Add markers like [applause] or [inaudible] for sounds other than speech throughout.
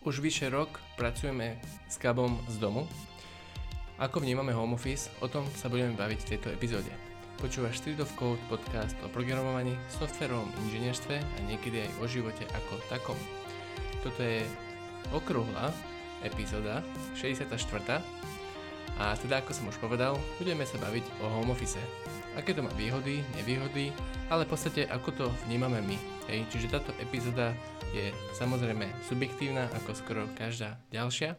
Už vyše rok pracujeme s Gabom z domu. Ako vnímame home office, o tom sa budeme baviť v tejto epizóde. Počúvaš Street of Code podcast o programovaní, softverovom inžinierstve a niekedy aj o živote ako takom. Toto je okrúhla epizóda, 64. A teda ako som už povedal, budeme sa baviť o home office. Aké to má výhody, nevýhody, ale v podstate ako to vnímame my. Hej, čiže táto epizóda je samozrejme subjektívna ako skoro každá ďalšia,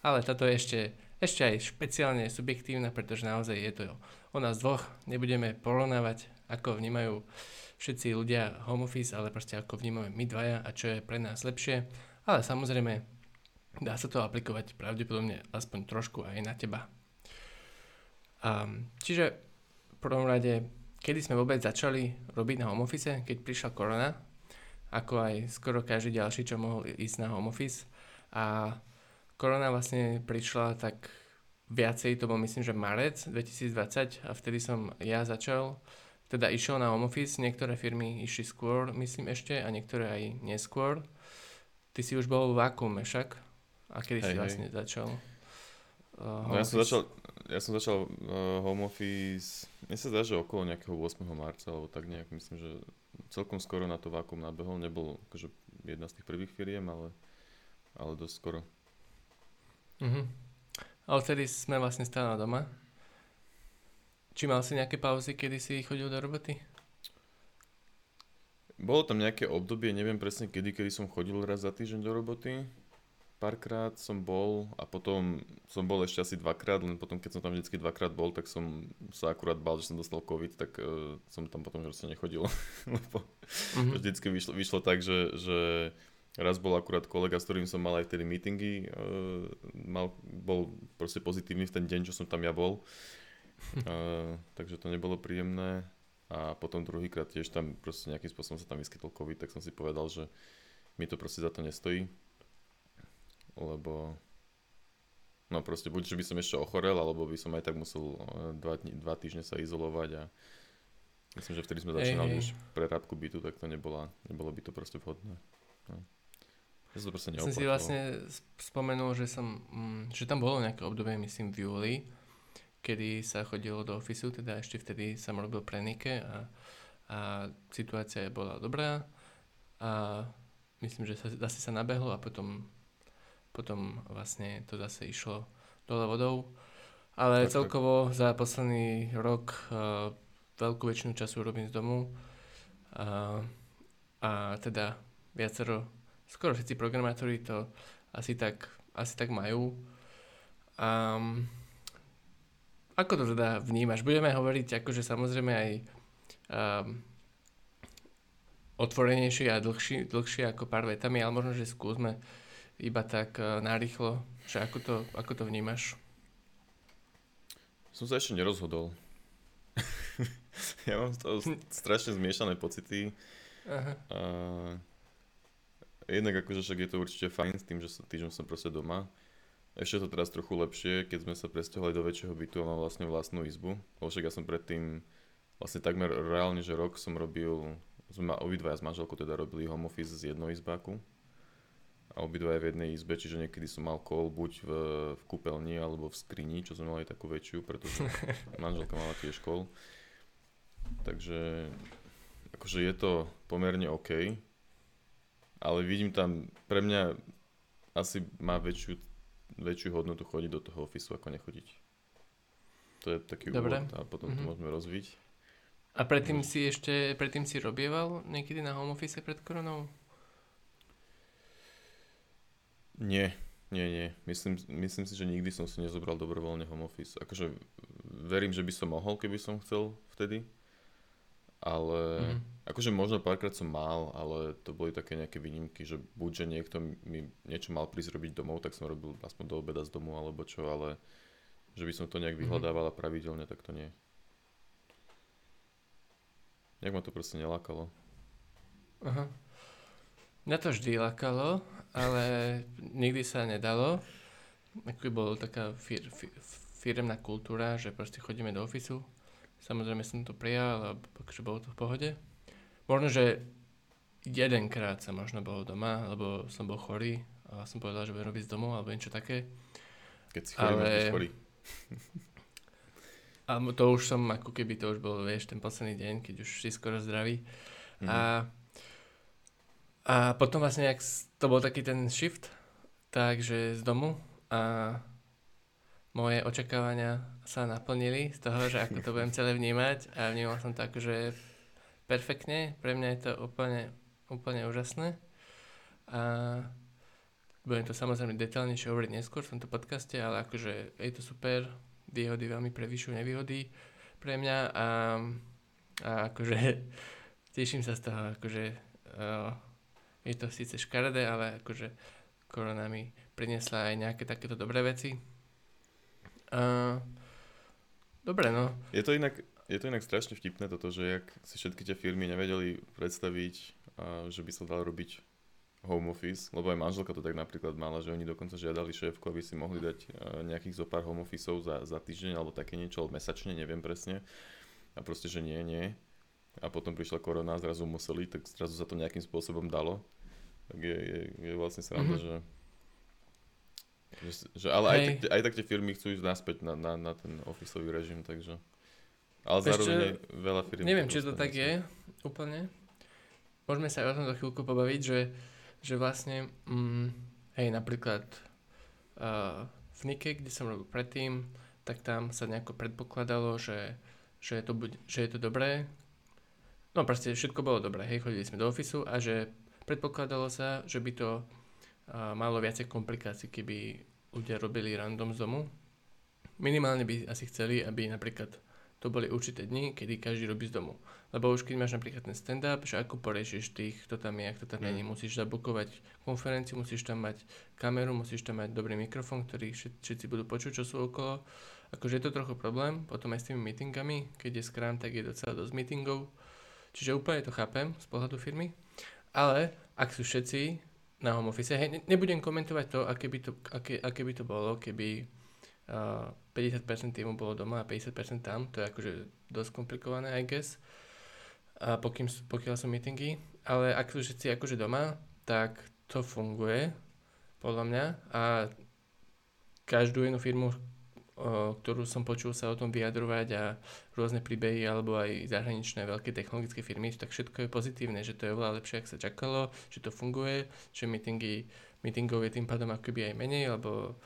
ale táto je ešte, ešte aj špeciálne subjektívna, pretože naozaj je to o nás dvoch. Nebudeme porovnávať, ako vnímajú všetci ľudia home office, ale proste ako vnímame my dvaja a čo je pre nás lepšie. Ale samozrejme dá sa to aplikovať pravdepodobne aspoň trošku aj na teba. Um, čiže v prvom rade, kedy sme vôbec začali robiť na home office, keď prišla korona, ako aj skoro každý ďalší, čo mohol ísť na home office. A korona vlastne prišla tak viacej, to bol myslím, že marec 2020 a vtedy som ja začal, teda išiel na home office, niektoré firmy išli skôr, myslím ešte, a niektoré aj neskôr. Ty si už bol v vakuume však? A kedy hej, si vlastne hej. začal? Uh, no ja som začal, ja som začal uh, home office, mne sa zdá, že okolo nejakého 8. marca, alebo tak nejak, myslím, že celkom skoro na to vákum nabehol. Nebol akože jedna z tých prvých firiem, ale, ale dosť skoro. Mhm. A odtedy sme vlastne stále doma. Či mal si nejaké pauzy, kedy si chodil do roboty? Bolo tam nejaké obdobie, neviem presne kedy, kedy som chodil raz za týždeň do roboty párkrát som bol a potom som bol ešte asi dvakrát, len potom keď som tam vždycky dvakrát bol, tak som sa akurát bál, že som dostal COVID, tak uh, som tam potom proste nechodil, [laughs] lebo mm-hmm. vždycky vyšlo, vyšlo tak, že, že raz bol akurát kolega, s ktorým som mal aj vtedy meetingy, uh, mal, bol proste pozitívny v ten deň, čo som tam ja bol, uh, [laughs] takže to nebolo príjemné. A potom druhýkrát tiež tam proste nejakým spôsobom sa tam vyskytol COVID, tak som si povedal, že mi to proste za to nestojí lebo no proste buď, že by som ešte ochorel, alebo by som aj tak musel eh, dva, dní, dva týždne sa izolovať a myslím, že vtedy sme začínali už prerábku bytu, tak to nebola, nebolo by to proste vhodné. No. Ja to proste som si vlastne spomenul, že som, mm, že tam bolo nejaké obdobie, myslím v júli, kedy sa chodilo do ofisu, teda ešte vtedy som robil prenike a, a situácia bola dobrá a myslím, že sa, zase sa nabehlo a potom potom vlastne to zase išlo dole vodou. Ale tak, celkovo tak. za posledný rok uh, veľkú väčšinu času robím z domu uh, a teda viacero, skoro všetci programátori to asi tak, asi tak majú. Um, ako to teda vnímaš? Budeme hovoriť akože samozrejme aj um, otvorenejšie a dlhšie, dlhšie ako pár vetami, ale možno, že skúsme iba tak uh, narýchlo, že ako to, ako to vnímaš? Som sa ešte nerozhodol. [laughs] ja mám z toho [laughs] strašne zmiešané pocity. Aha. Uh, jednak akože však je to určite fajn s tým, že sa týždeň som proste doma. Ešte to teraz trochu lepšie, keď sme sa presťahovali do väčšieho bytu a mám vlastne vlastnú izbu. Lebo však ja som predtým vlastne takmer reálne, že rok som robil, sme obidvaja s manželkou teda robili home office z izbáku a obidva v jednej izbe, čiže niekedy som mal kol buď v, v kúpeľni alebo v skrini, čo sme mali takú väčšiu, pretože [laughs] manželka mala tiež kol. Takže akože je to pomerne OK, ale vidím tam, pre mňa asi má väčšiu, väčšiu hodnotu chodiť do toho ofisu, ako nechodiť. To je taký Dobre. úvod a potom mm-hmm. to mhm. môžeme rozviť. A predtým si ešte, predtým si robieval niekedy na home office pred koronou? Nie, nie, nie. Myslím, myslím si, že nikdy som si nezobral dobrovoľne home office. Akože verím, že by som mohol, keby som chcel vtedy. Ale mm. akože možno párkrát som mal, ale to boli také nejaké výnimky, že buď, že niekto mi niečo mal prísť robiť domov, tak som robil aspoň do obeda z domu alebo čo, ale že by som to nejak mhm. vyhľadával a pravidelne, tak to nie. Nejak ma to proste nelákalo. Aha. Mňa to vždy lákalo, ale nikdy sa nedalo. Ako bolo taká fir, fir, firemná kultúra, že proste chodíme do ofisu. Samozrejme som to prijal, ale akože bolo to v pohode. Možno, že jedenkrát sa možno bol doma, lebo som bol chorý, a som povedal, že budem robiť z domu alebo niečo také. Keď si chorý, ale... chorý. [laughs] a to už som, ako keby to už bol, vieš, ten posledný deň, keď už si skoro zdravý. Mm. A, a potom vlastne, jak to bol taký ten shift, takže z domu a moje očakávania sa naplnili z toho, že ako to budem celé vnímať a vnímal som to akože perfektne. Pre mňa je to úplne, úplne úžasné. A budem to samozrejme detaľnejšie hovoriť neskôr v tomto podcaste, ale akože je to super, výhody veľmi prevyšujú nevýhody pre mňa a, a akože [laughs] teším sa z toho, akože uh, je to síce škaredé, ale akože korona mi priniesla aj nejaké takéto dobré veci. Uh, dobre, no. Je to inak, je to inak strašne vtipné toto, že jak si všetky tie firmy nevedeli predstaviť, uh, že by sa dal robiť home office, lebo aj manželka to tak napríklad mala, že oni dokonca žiadali šéfku, aby si mohli dať uh, nejakých zo pár home officeov za, za týždeň alebo také niečo, alebo mesačne, neviem presne. A proste, že nie, nie. A potom prišla korona, zrazu museli, tak zrazu sa to nejakým spôsobom dalo. Tak je, je, je vlastne sranda, mm-hmm. že že, že, ale aj tak, aj tak tie firmy chcú ísť naspäť na, na, na ten ofisový režim, takže... Ale zároveň aj veľa firm... Neviem, či to tak je úplne. Môžeme sa aj o tom za chvíľku pobaviť, že, že vlastne, mm, hej, napríklad uh, v Nike, kde som robil predtým, tak tam sa nejako predpokladalo, že, že, je, to buď, že je to dobré. No proste všetko bolo dobré, hej, chodili sme do ofisu a že predpokladalo sa, že by to a malo viacej komplikácií, keby ľudia robili random z domu. Minimálne by asi chceli, aby napríklad to boli určité dni, kedy každý robí z domu. Lebo už keď máš napríklad ten stand-up, že ako poriešiš tých, kto tam je, kto tam mm. není, musíš zabukovať konferenciu, musíš tam mať kameru, musíš tam mať dobrý mikrofón, ktorý všetci budú počuť, čo sú okolo. Akože je to trochu problém, potom aj s tými meetingami, keď je Scrum, tak je docela dosť meetingov. Čiže úplne to chápem z pohľadu firmy. Ale ak sú všetci na home office. Hej, nebudem komentovať to, aké by to, aké, aké by to bolo, keby uh, 50% týmu bolo doma a 50% tam. To je akože dosť komplikované, I guess. A pokým, pokiaľ sú meetingy. Ale ak sú všetci akože doma, tak to funguje, podľa mňa. A každú jednu firmu ktorú som počul sa o tom vyjadrovať a rôzne príbehy alebo aj zahraničné veľké technologické firmy, tak všetko je pozitívne, že to je oveľa lepšie, ak sa čakalo, že to funguje, že meetingy, meetingov je tým pádom akoby aj menej, lebo,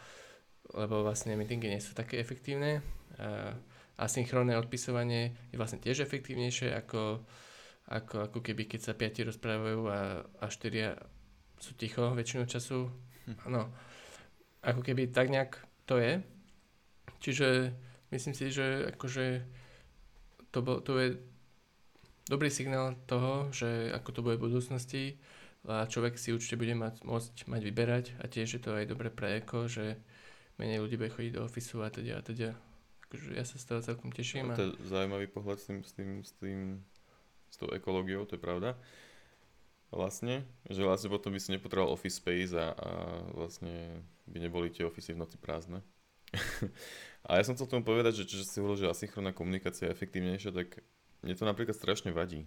lebo vlastne meetingy nie sú také efektívne. A asynchronné odpisovanie je vlastne tiež efektívnejšie ako, ako, ako keby keď sa piati rozprávajú a, a štyria sú ticho väčšinu času. No, ako keby tak nejak to je. Čiže myslím si, že akože to, bol, to je dobrý signál toho, že ako to bude v budúcnosti a človek si určite bude mať, môcť mať vyberať a tiež je to aj dobre pre eko, že menej ľudí bude chodiť do ofisu a teda a teda. Akože ja sa z toho celkom teším. A... To je zaujímavý pohľad s tým, s tým, s tým, s tou ekológiou, to je pravda. Vlastne, že vlastne potom by si nepotreboval office space a, a vlastne by neboli tie ofisy v noci prázdne. [laughs] A ja som chcel tomu povedať, že čo si hovoril, že asynchronná komunikácia je efektívnejšia, tak mne to napríklad strašne vadí.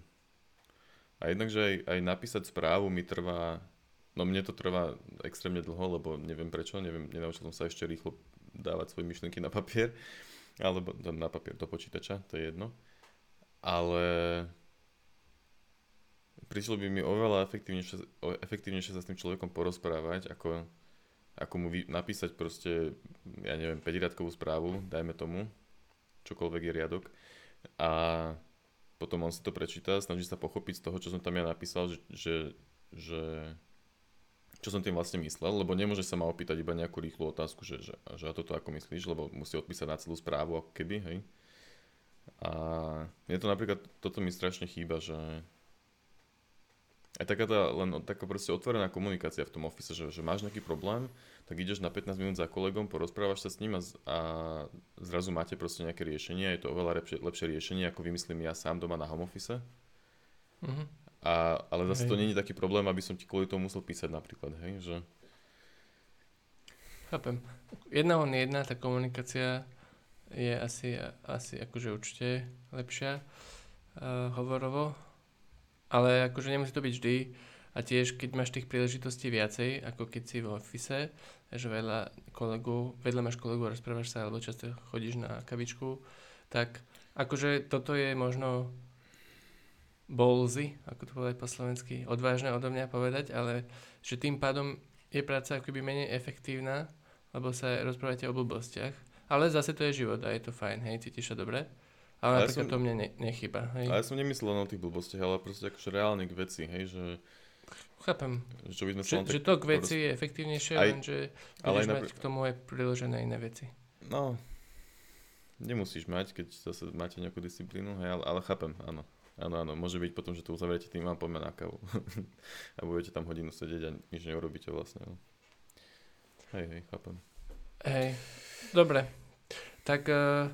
A jednak, že aj, aj napísať správu mi trvá, no mne to trvá extrémne dlho, lebo neviem prečo, neviem, nenaučil som sa ešte rýchlo dávať svoje myšlienky na papier, [laughs] alebo na papier do počítača, to je jedno. Ale prišlo by mi oveľa efektívnejšie, efektívnejšie sa s tým človekom porozprávať, ako ako mu vy, napísať proste, ja neviem, 5 správu, dajme tomu, čokoľvek je riadok a potom on si to prečíta, snaží sa pochopiť z toho, čo som tam ja napísal, že, že, že čo som tým vlastne myslel, lebo nemôže sa ma opýtať iba nejakú rýchlu otázku, že, že, že a toto ako myslíš, lebo musí odpísať na celú správu ako keby, hej. A je to napríklad, toto mi strašne chýba, že, aj taká tá, len taká proste otvorená komunikácia v tom office, že, že máš nejaký problém, tak ideš na 15 minút za kolegom, porozprávaš sa s ním a, a zrazu máte proste nejaké riešenie, je to oveľa lepšie, lepšie riešenie, ako vymyslím ja sám doma na home office. Uh-huh. A, ale zase hej. to není taký problém, aby som ti kvôli tomu musel písať napríklad, hej, že... Chápem. Jedna on jedna, tá komunikácia je asi, asi akože určite lepšia uh, hovorovo, ale akože nemusí to byť vždy. A A tiež, keď máš tých príležitostí viacej, ako keď si v office, že veľa kolegu, vedľa máš kolegu, rozprávaš sa, alebo často chodíš na kavičku, tak akože toto je možno ballsy, ako to povedať po slovensky, odvážne odo mňa povedať, ale že tým pádom je práca akoby menej efektívna, lebo sa rozprávate o blbostiach. Ale zase to je život a je to fajn, hej, cítiš sa dobre. Ale, ale ja som, to mne ne, nechyba. Hej. Ale ja som nemyslel o tých blbostiach, ale proste akože reálnych vecí, hej, že Chápem. Že, by sme že, že to k veci je efektívnejšie, aj, len že ale mať napr- k tomu aj priložené iné veci. No, nemusíš mať, keď zase máte nejakú disciplínu, hej, ale, ale chápem, áno. Áno, áno, môže byť potom, že to uzavriete tým a poďme na kávu. [laughs] a budete tam hodinu sedieť a nič neurobíte vlastne. No. Hej, hej, chápem. Hej, dobre. Tak uh,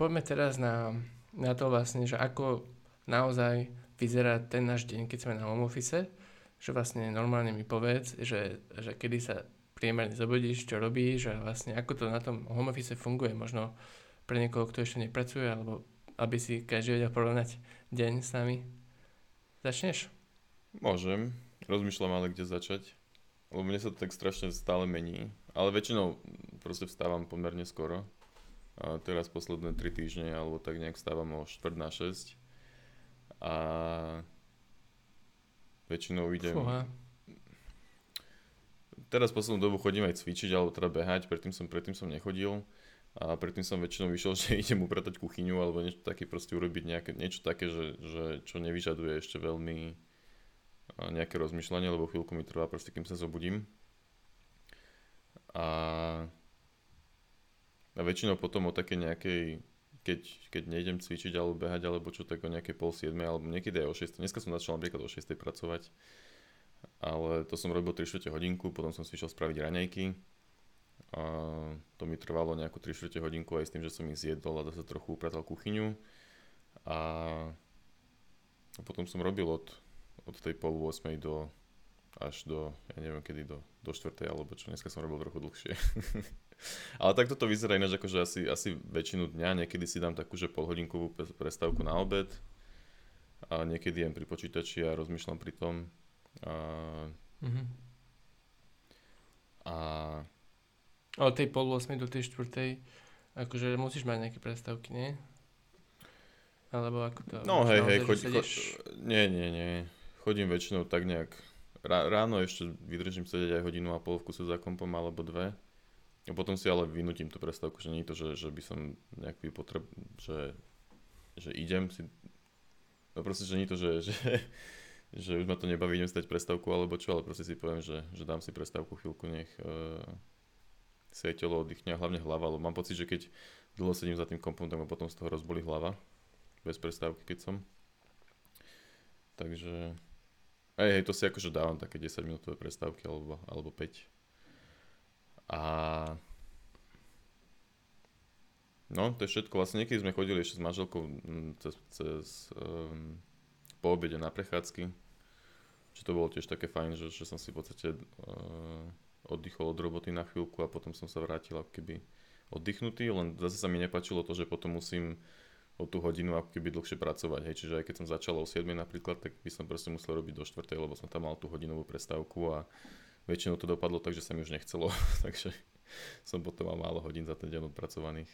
poďme teraz na, na to vlastne, že ako naozaj vyzerá ten náš deň, keď sme na home office, že vlastne normálne mi povedz, že, že kedy sa priemerne zobudíš, čo robíš a vlastne ako to na tom home office funguje, možno pre niekoho, kto ešte nepracuje, alebo aby si každý vedel porovnať deň s nami. Začneš? Môžem. Rozmýšľam ale kde začať. Lebo mne sa to tak strašne stále mení. Ale väčšinou proste vstávam pomerne skoro. A teraz posledné 3 týždne, alebo tak nejak vstávam o 4 na 6 a väčšinou idem... Fúha. Teraz poslednú dobu chodím aj cvičiť, alebo teda behať, predtým som, predtým som nechodil a predtým som väčšinou vyšiel, [laughs] že idem upratať kuchyňu alebo niečo také, proste urobiť nejaké, niečo také, že, že čo nevyžaduje ešte veľmi nejaké rozmýšľanie, lebo chvíľku mi trvá proste, kým sa zobudím. A, a väčšinou potom o také nejakej keď, keď nejdem cvičiť alebo behať alebo čo, tak o nejaké pol 7 alebo niekedy aj o 6. Dneska som začal napríklad o 6 pracovať, ale to som robil 3 čtvrte hodinku, potom som si išiel spraviť raňajky. A to mi trvalo nejakú 3 čtvrte hodinku aj s tým, že som ich zjedol a zase trochu upratal kuchyňu. A potom som robil od, od tej pol 8 do až do, ja neviem kedy, do, do 4 alebo čo, dneska som robil trochu dlhšie. [laughs] Ale takto to vyzerá ináč, akože asi, asi väčšinu dňa, niekedy si dám takú, že polhodinkovú prestávku na obed a niekedy jem pri počítači a rozmýšľam pri tom. A, mm-hmm. a... Od tej pol 8 do tej 4 akože musíš mať nejaké prestávky, nie? Alebo ako to... No hej, hej, choď, sedíš... nie, nie, nie. Chodím väčšinou tak nejak... Ráno ešte vydržím sedieť aj hodinu a pol v kuse za kompom alebo dve. A potom si ale vynutím tú prestávku, že nie je to, že, že by som nejaký potreb, že, že idem si, no proste, že nie je to, že, že, [laughs] že už ma to nebaví, idem si dať prestávku alebo čo, ale proste si poviem, že, že dám si prestávku chvíľku, nech uh, si aj telo oddychne a hlavne hlava, lebo mám pocit, že keď dlho sedím za tým kompom, tak ma potom z toho rozbolí hlava, bez prestávky, keď som. Takže, hej, hej, to si akože dávam také 10 minútové prestávky alebo, alebo 5 a no, to je všetko. Vlastne niekedy sme chodili ešte s manželkou mm, cez, cez um, po obede na prechádzky. Čo to bolo tiež také fajn, že, že som si v podstate uh, oddychol od roboty na chvíľku a potom som sa vrátil ako keby oddychnutý, len zase sa mi nepačilo to, že potom musím o tú hodinu ako keby dlhšie pracovať. Hej. Čiže aj keď som začal o 7 napríklad, tak by som proste musel robiť do 4, lebo som tam mal tú hodinovú prestávku a väčšinou to dopadlo tak, že sa mi už nechcelo, [laughs] takže som potom mal málo hodín za ten deň odpracovaných.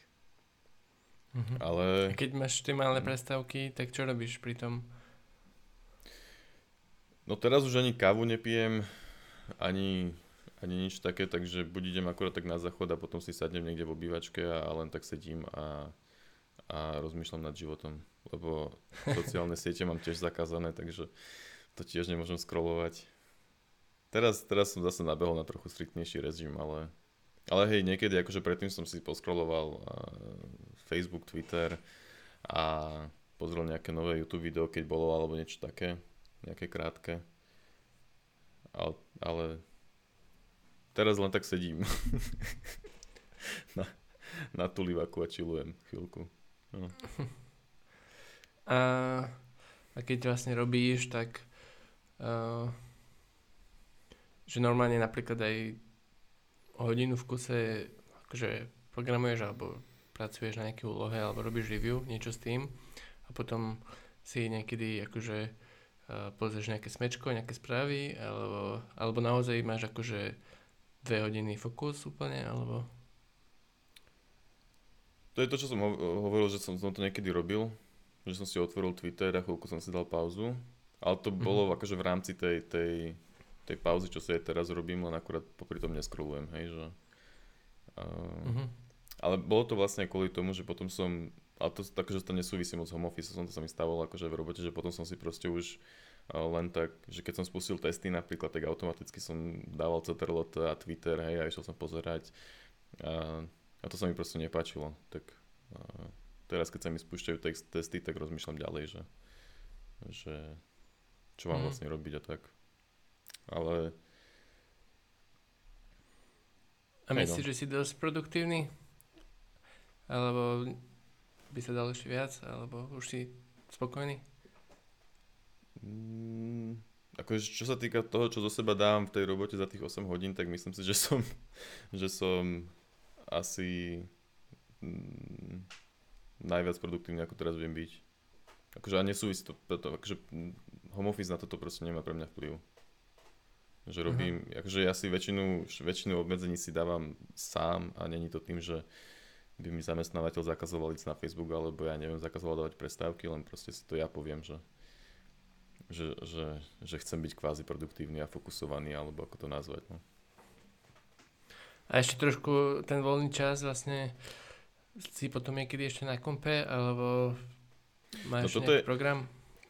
Mm-hmm. Ale... A keď máš tie malé prestávky, tak čo robíš pri tom? No teraz už ani kávu nepijem, ani, ani nič také, takže buď idem akorát tak na záchod a potom si sadnem niekde v obývačke a, a len tak sedím a, a rozmýšľam nad životom, lebo sociálne siete mám tiež zakázané, takže to tiež nemôžem scrollovať. Teraz, teraz som zase nabehol na trochu striktnejší režim, ale, ale hej, niekedy akože predtým som si poskroloval uh, Facebook, Twitter a pozrel nejaké nové YouTube video, keď bolo, alebo niečo také, nejaké krátke. Ale, ale teraz len tak sedím [laughs] na, na tulivaku a chillujem chvíľku. No. [laughs] A, a keď vlastne robíš, tak uh, že normálne napríklad aj hodinu v kuse akože programuješ alebo pracuješ na nejaké úlohe alebo robíš review, niečo s tým a potom si niekedy akože uh, pozrieš nejaké smečko, nejaké správy, alebo, alebo naozaj máš akože dve hodiny fokus úplne, alebo... To je to, čo som hovoril, že som, som to niekedy robil, že som si otvoril Twitter a chvíľku som si dal pauzu, ale to mm-hmm. bolo akože v rámci tej, tej, tej pauzy, čo si aj teraz robím, len akurát popri tom neskrolujem, hej, že... Uh, mm-hmm. Ale bolo to vlastne kvôli tomu, že potom som, ale to takže to nesúvisí moc home office, som to sa mi stávalo akože v robote, že potom som si proste už uh, len tak, že keď som spustil testy napríklad, tak automaticky som dával CTRL a Twitter, hej, a išiel som pozerať. A, a to sa mi proste nepáčilo. Tak uh, teraz, keď sa mi spúšťajú text, testy, tak rozmýšľam ďalej, že, že čo mám mm. vlastne robiť a tak. Ale a myslíš, no. že si dosť produktívny? Alebo by sa dalo ešte viac? Alebo už si spokojný? Mm, akože čo sa týka toho, čo zo seba dám v tej robote za tých 8 hodín, tak myslím si, že som, [laughs] že som asi mm, najviac produktívny, ako teraz viem byť. Akože a nesúvisí to, to akože home office na toto proste nemá pre mňa vplyv. Že robím, uh-huh. akože ja si väčšinu, väčšinu obmedzení si dávam sám a není to tým, že by mi zamestnávateľ zakazoval ísť na Facebook, alebo ja neviem, zakazoval dávať prestávky, len proste si to ja poviem, že, že, že, že chcem byť kvázi produktívny a fokusovaný, alebo ako to nazvať. No. A ešte trošku ten voľný čas vlastne si potom niekedy ešte na kompe, alebo máš no, nejaký je, program?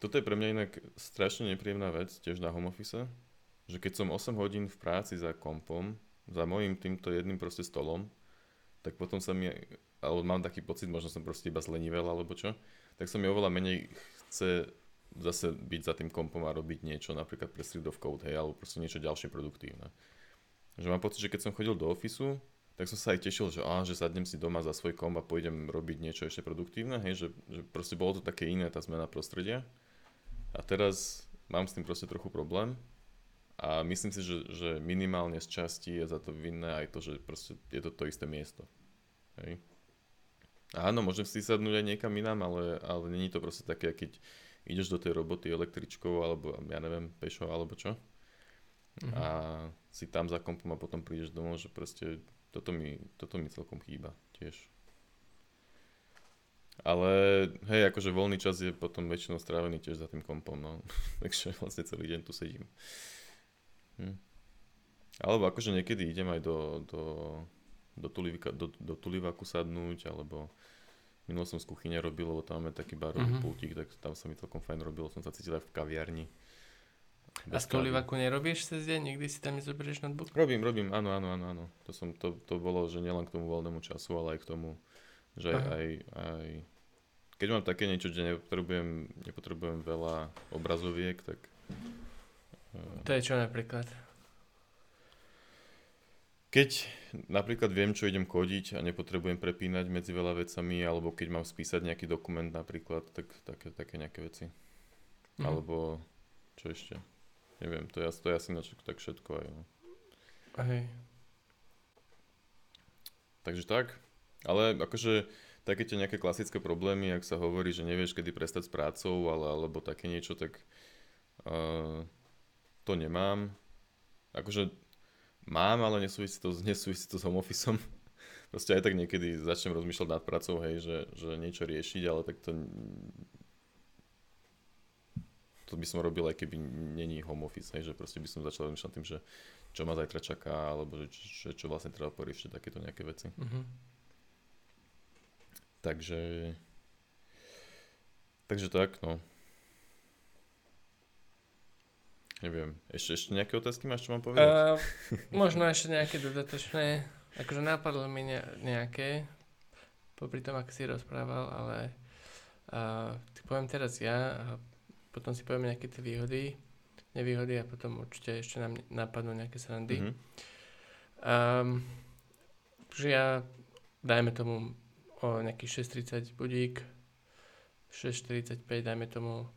Toto je pre mňa inak strašne nepríjemná vec, tiež na home office, že keď som 8 hodín v práci za kompom, za mojim týmto jedným proste stolom, tak potom sa mi, alebo mám taký pocit, možno som proste iba zlenivel alebo čo, tak sa mi oveľa menej chce zase byť za tým kompom a robiť niečo napríklad pre Street of Code, hej, alebo proste niečo ďalšie produktívne. Že mám pocit, že keď som chodil do ofisu, tak som sa aj tešil, že, á, že sadnem si doma za svoj kom a pôjdem robiť niečo ešte produktívne, hej, že, že proste bolo to také iné, tá zmena prostredia. A teraz mám s tým proste trochu problém, a myslím si, že, že minimálne z časti je za to vinné aj to, že proste je to to isté miesto. Hej. Áno, môžem si sadnúť aj niekam inám, ale, ale není to proste také, keď ideš do tej roboty električkou, alebo ja neviem, pešo, alebo čo. Mm-hmm. A si tam za kompom a potom prídeš domov, že proste toto mi, toto mi celkom chýba tiež. Ale hej, akože voľný čas je potom väčšinou strávený tiež za tým kompom, no. [laughs] Takže vlastne celý deň tu sedím. Hm. Alebo akože niekedy idem aj do, do, do, tulivika, do, do tulivaku sadnúť, alebo minulo som z kuchyne robil, lebo tam máme taký barový mm-hmm. pultík, tak tam sa mi celkom fajn robilo, som sa cítil aj v kaviarni. A z tulivaku nerobíš cez deň? Nikdy si tam nezoberieš notebook? Robím, robím, áno, áno, áno, áno. To, som, to, to bolo, že nielen k tomu voľnému času, ale aj k tomu, že aj, aj, aj keď mám také niečo, že nepotrebujem, nepotrebujem veľa obrazoviek, tak to je čo napríklad? Keď napríklad viem, čo idem kodiť a nepotrebujem prepínať medzi veľa vecami, alebo keď mám spísať nejaký dokument napríklad, tak také, také nejaké veci. Mm. Alebo čo ešte? Neviem, to je, to je asi na tak všetko aj. No. Hej. Takže tak. Ale akože také tie nejaké klasické problémy, ak sa hovorí, že nevieš, kedy prestať s prácou, ale, alebo také niečo, tak uh, to nemám. Akože mám, ale nesúvisí to, nesúvisí to s home officeom. [laughs] Proste aj tak niekedy začnem rozmýšľať nad pracou, hej, že, že niečo riešiť, ale tak to to by som robil aj keby není home office, hej, že proste by som začal rozmýšľať tým, že čo ma zajtra čaká, alebo že čo, čo vlastne treba poriešiť, takéto nejaké veci. Mm-hmm. Takže takže tak, no. Neviem. Ešte, ešte nejaké otázky máš, čo mám povedať? Uh, možno ešte nejaké dodatočné. Akože napadlo mi ne, nejaké, popri tom, ako si rozprával, ale uh, ty poviem teraz ja a potom si poviem nejaké tie výhody, nevýhody a potom určite ešte nám napadnú nejaké srandy. Mm-hmm. Um, že ja, dajme tomu o nejakých 6.30 budík, 6.45 dajme tomu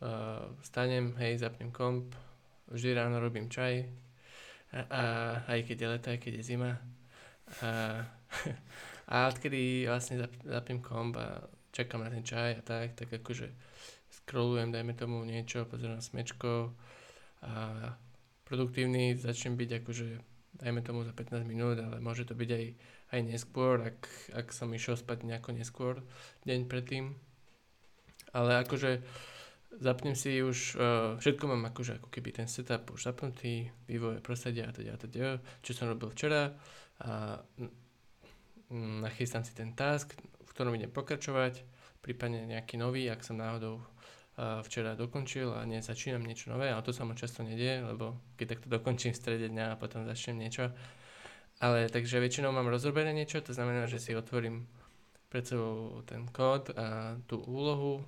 uh, stanem, hej, zapnem komp, vždy ráno robím čaj, a, a aj keď je leto, aj keď je zima. A, [laughs] a odkedy vlastne zap, zapnem komp a čakám na ten čaj a tak, tak akože scrollujem, dajme tomu niečo, pozerám smečko a produktívny začnem byť akože, dajme tomu za 15 minút, ale môže to byť aj, aj neskôr, ak, ak som išiel spať nejako neskôr deň predtým. Ale akože zapnem si už, uh, všetko mám akože ako keby ten setup už zapnutý, vývoj prostredia a teda a teda, čo som robil včera a nachystám si ten task, v ktorom idem pokračovať, prípadne nejaký nový, ak som náhodou uh, včera dokončil a dnes začínam niečo nové, ale to sa mu často nedie, lebo keď takto dokončím v strede dňa a potom začnem niečo. Ale takže väčšinou mám rozrobené niečo, to znamená, že si otvorím pred sebou ten kód a tú úlohu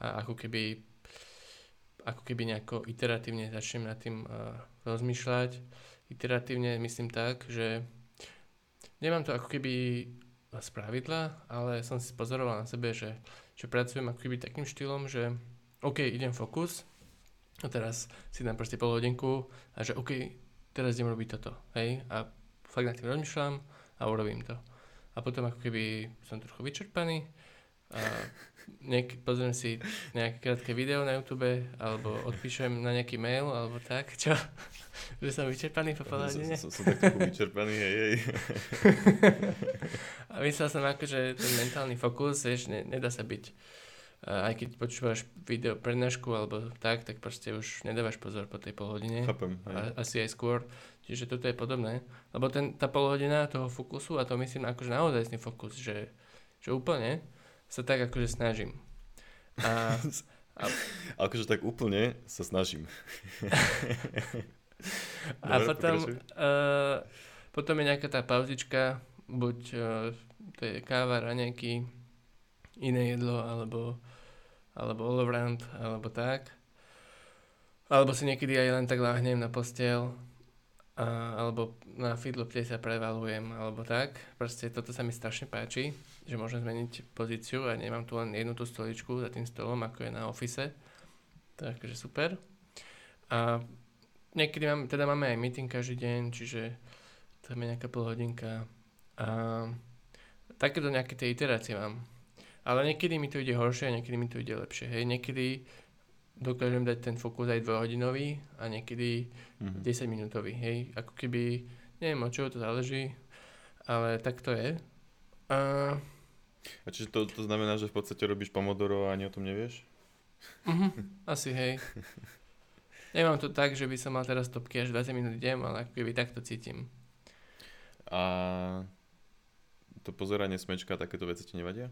a ako keby ako keby nejako iteratívne začnem nad tým uh, rozmýšľať. Iteratívne myslím tak, že nemám to ako keby z pravidla, ale som si pozoroval na sebe, že, že pracujem ako keby takým štýlom, že OK, idem fokus a teraz si dám proste pol hodinku a že OK, teraz idem robiť toto, hej, a fakt nad tým rozmýšľam a urobím to. A potom ako keby som trochu vyčerpaný a niek- pozriem si nejaké krátke video na YouTube, alebo odpíšem na nejaký mail, alebo tak, čo? [laughs] že som vyčerpaný po pohľadine? Som, som, som tak vyčerpaný, hej, hej. [laughs] a myslel som ako, že ten mentálny fokus, vieš, ne, nedá sa byť. Uh, aj keď počúvaš video prednášku alebo tak, tak proste už nedávaš pozor po tej polhodine. Chápem. A, asi aj skôr. Čiže toto je podobné. Lebo ten, tá polhodina toho fokusu, a to myslím akože naozaj fokus, že, že úplne, sa tak akože snažím. A, a... [laughs] akože tak úplne sa snažím. [laughs] a Dobre, potom, uh, potom je nejaká tá pauzička, buď uh, to je káva, raňajky, iné jedlo, alebo, alebo olovrant, alebo tak. Alebo si niekedy aj len tak láhnem na postel, alebo na Feedloplay sa prevalujem, alebo tak. Proste toto sa mi strašne páči že môžem zmeniť pozíciu a nemám tu len jednu tú stoličku za tým stolom, ako je na office. Takže super. A niekedy mám, teda máme aj meeting každý deň, čiže tam je nejaká pol hodinka. A takéto nejaké tie iterácie mám. Ale niekedy mi to ide horšie a niekedy mi to ide lepšie. Hej, niekedy dokážem dať ten fokus aj dvojhodinový a niekedy mm-hmm. 10 minútový. Hej, ako keby, neviem od čoho to záleží, ale tak to je. A a čiže to, to znamená, že v podstate robíš Pomodoro a ani o tom nevieš? Uh-huh, [laughs] asi hej. Nemám to tak, že by som mal teraz topky až 20 minút idem, ale ako keby takto cítim. A to pozeranie smečka, takéto veci ti nevadia?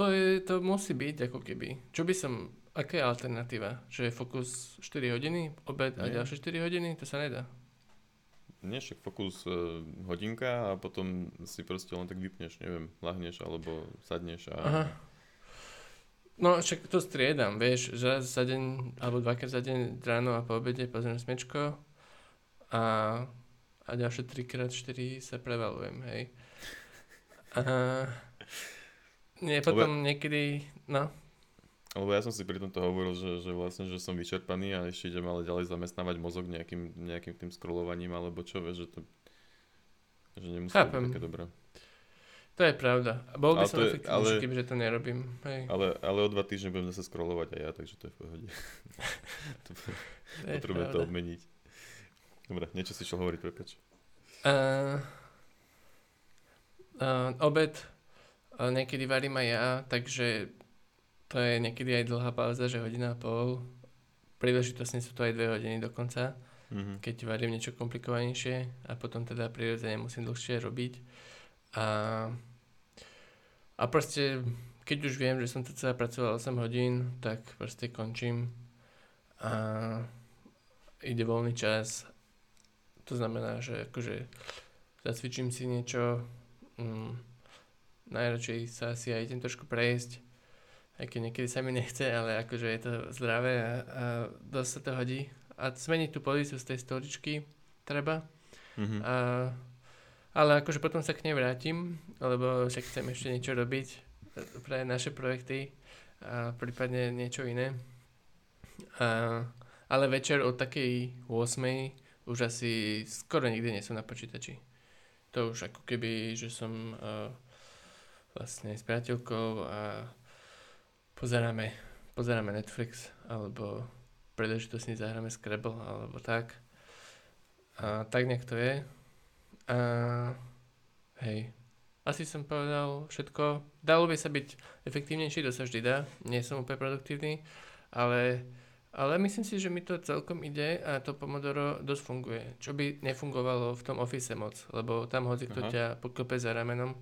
To, je, to musí byť ako keby. Čo by som, aká je alternatíva? Že je fokus 4 hodiny, obed a Nie. ďalšie 4 hodiny? To sa nedá. Nie, však fokus uh, hodinka a potom si proste len tak vypneš, neviem, lahneš alebo sadneš a... Aha. No však to striedam, vieš, že za deň, alebo dvakrát za deň ráno a po obede pozriem smečko a, a ďalšie 3x4 sa prevalujem, hej. A, nie, potom Lebo... niekedy, no. Lebo ja som si pri tomto hovoril, že, že vlastne, že som vyčerpaný a ešte idem ale ďalej zamestnávať mozog nejakým, nejakým tým scrollovaním alebo čo, vieš, že to že nemusí Chápem. byť také dobré. To je pravda. Bol by ale som efektívnejší, kebyže to nerobím. Hej. Ale, ale o dva týždne budem zase scrollovať aj ja, takže to je v pohode. [laughs] to, potrebujem to obmeniť. Dobre, niečo si šiel hovoriť, prepač. Uh, uh, obed niekedy varím aj ja, takže to je niekedy aj dlhá pauza, že hodina a pol. Príležitostne sú to aj dve hodiny dokonca, mm-hmm. keď varím niečo komplikovanejšie a potom teda prirodzene musím dlhšie robiť. A, a proste, keď už viem, že som to celá pracoval 8 hodín, tak proste končím a ide voľný čas. To znamená, že akože zacvičím si niečo, mm, najradšej sa asi aj idem trošku prejsť, aj keď niekedy sa mi nechce, ale akože je to zdravé a, a dosť sa to hodí. A zmeniť tú pozíciu z tej stoličky treba. Mm-hmm. A, ale akože potom sa k nej vrátim, lebo však chcem ešte niečo robiť pre naše projekty a prípadne niečo iné. A, ale večer od takej 8 už asi skoro nikdy nie som na počítači. To už ako keby, že som uh, vlastne s priateľkou a pozeráme, pozeráme Netflix, alebo príležitosne zahráme Scrabble, alebo tak. A tak nejak to je. A hej, asi som povedal všetko. Dalo by sa byť efektívnejší, to sa vždy dá. Nie som úplne produktívny, ale, ale myslím si, že mi to celkom ide a to Pomodoro dosť funguje. Čo by nefungovalo v tom office moc, lebo tam hoci kto ťa poklope za ramenom,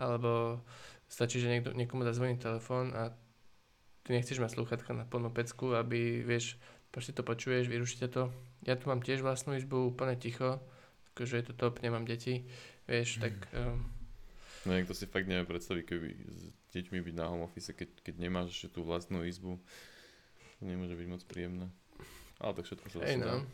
alebo stačí, že niekto, niekomu zazvoní telefón a ty nechceš mať slúchatka na plnú pecku, aby, vieš, proste to počuješ, vyrušíte to. Ja tu mám tiež vlastnú izbu, úplne ticho, akože je to top, nemám deti, vieš, tak... Um, No niekto si fakt nevie predstaviť, keby s deťmi byť na home office, keď, keď nemáš tú vlastnú izbu. To nemôže byť moc príjemné. Ale tak všetko sa hey, no.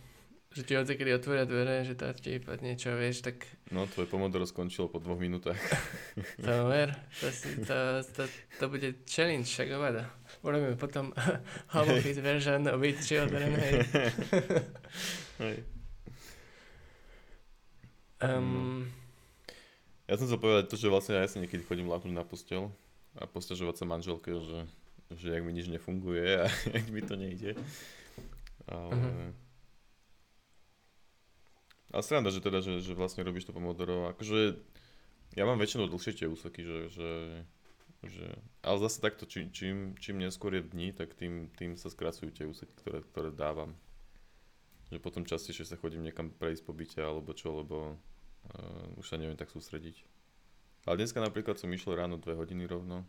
Že ti odsekedy otvoria dvere, že tá ti padne niečo, vieš, tak... No, tvoje pomodoro skončilo po dvoch minútach. [laughs] to ver, to, si, to, to, to bude challenge, však ovada. Urobíme potom [laughs] home office version of it children, hej. [laughs] hej. Um, ja som chcel povedať to, že vlastne ja si niekedy chodím láhnuť na postel a postažovať sa manželke, že, že jak mi nič nefunguje a jak mi to nejde. Ale... Uh-huh. Ale sranda, že teda, že, že vlastne robíš to pomodoro. Akože ja mám väčšinou dlhšie tie úseky, že, že, že, ale zase takto, čím, čím, čím neskôr je dní, tak tým, tým sa skracujú tie úseky, ktoré, ktoré dávam. Že potom častejšie sa chodím niekam prejsť po byte alebo čo, lebo Uh, už sa neviem tak sústrediť. Ale dneska napríklad som išiel ráno 2 hodiny rovno.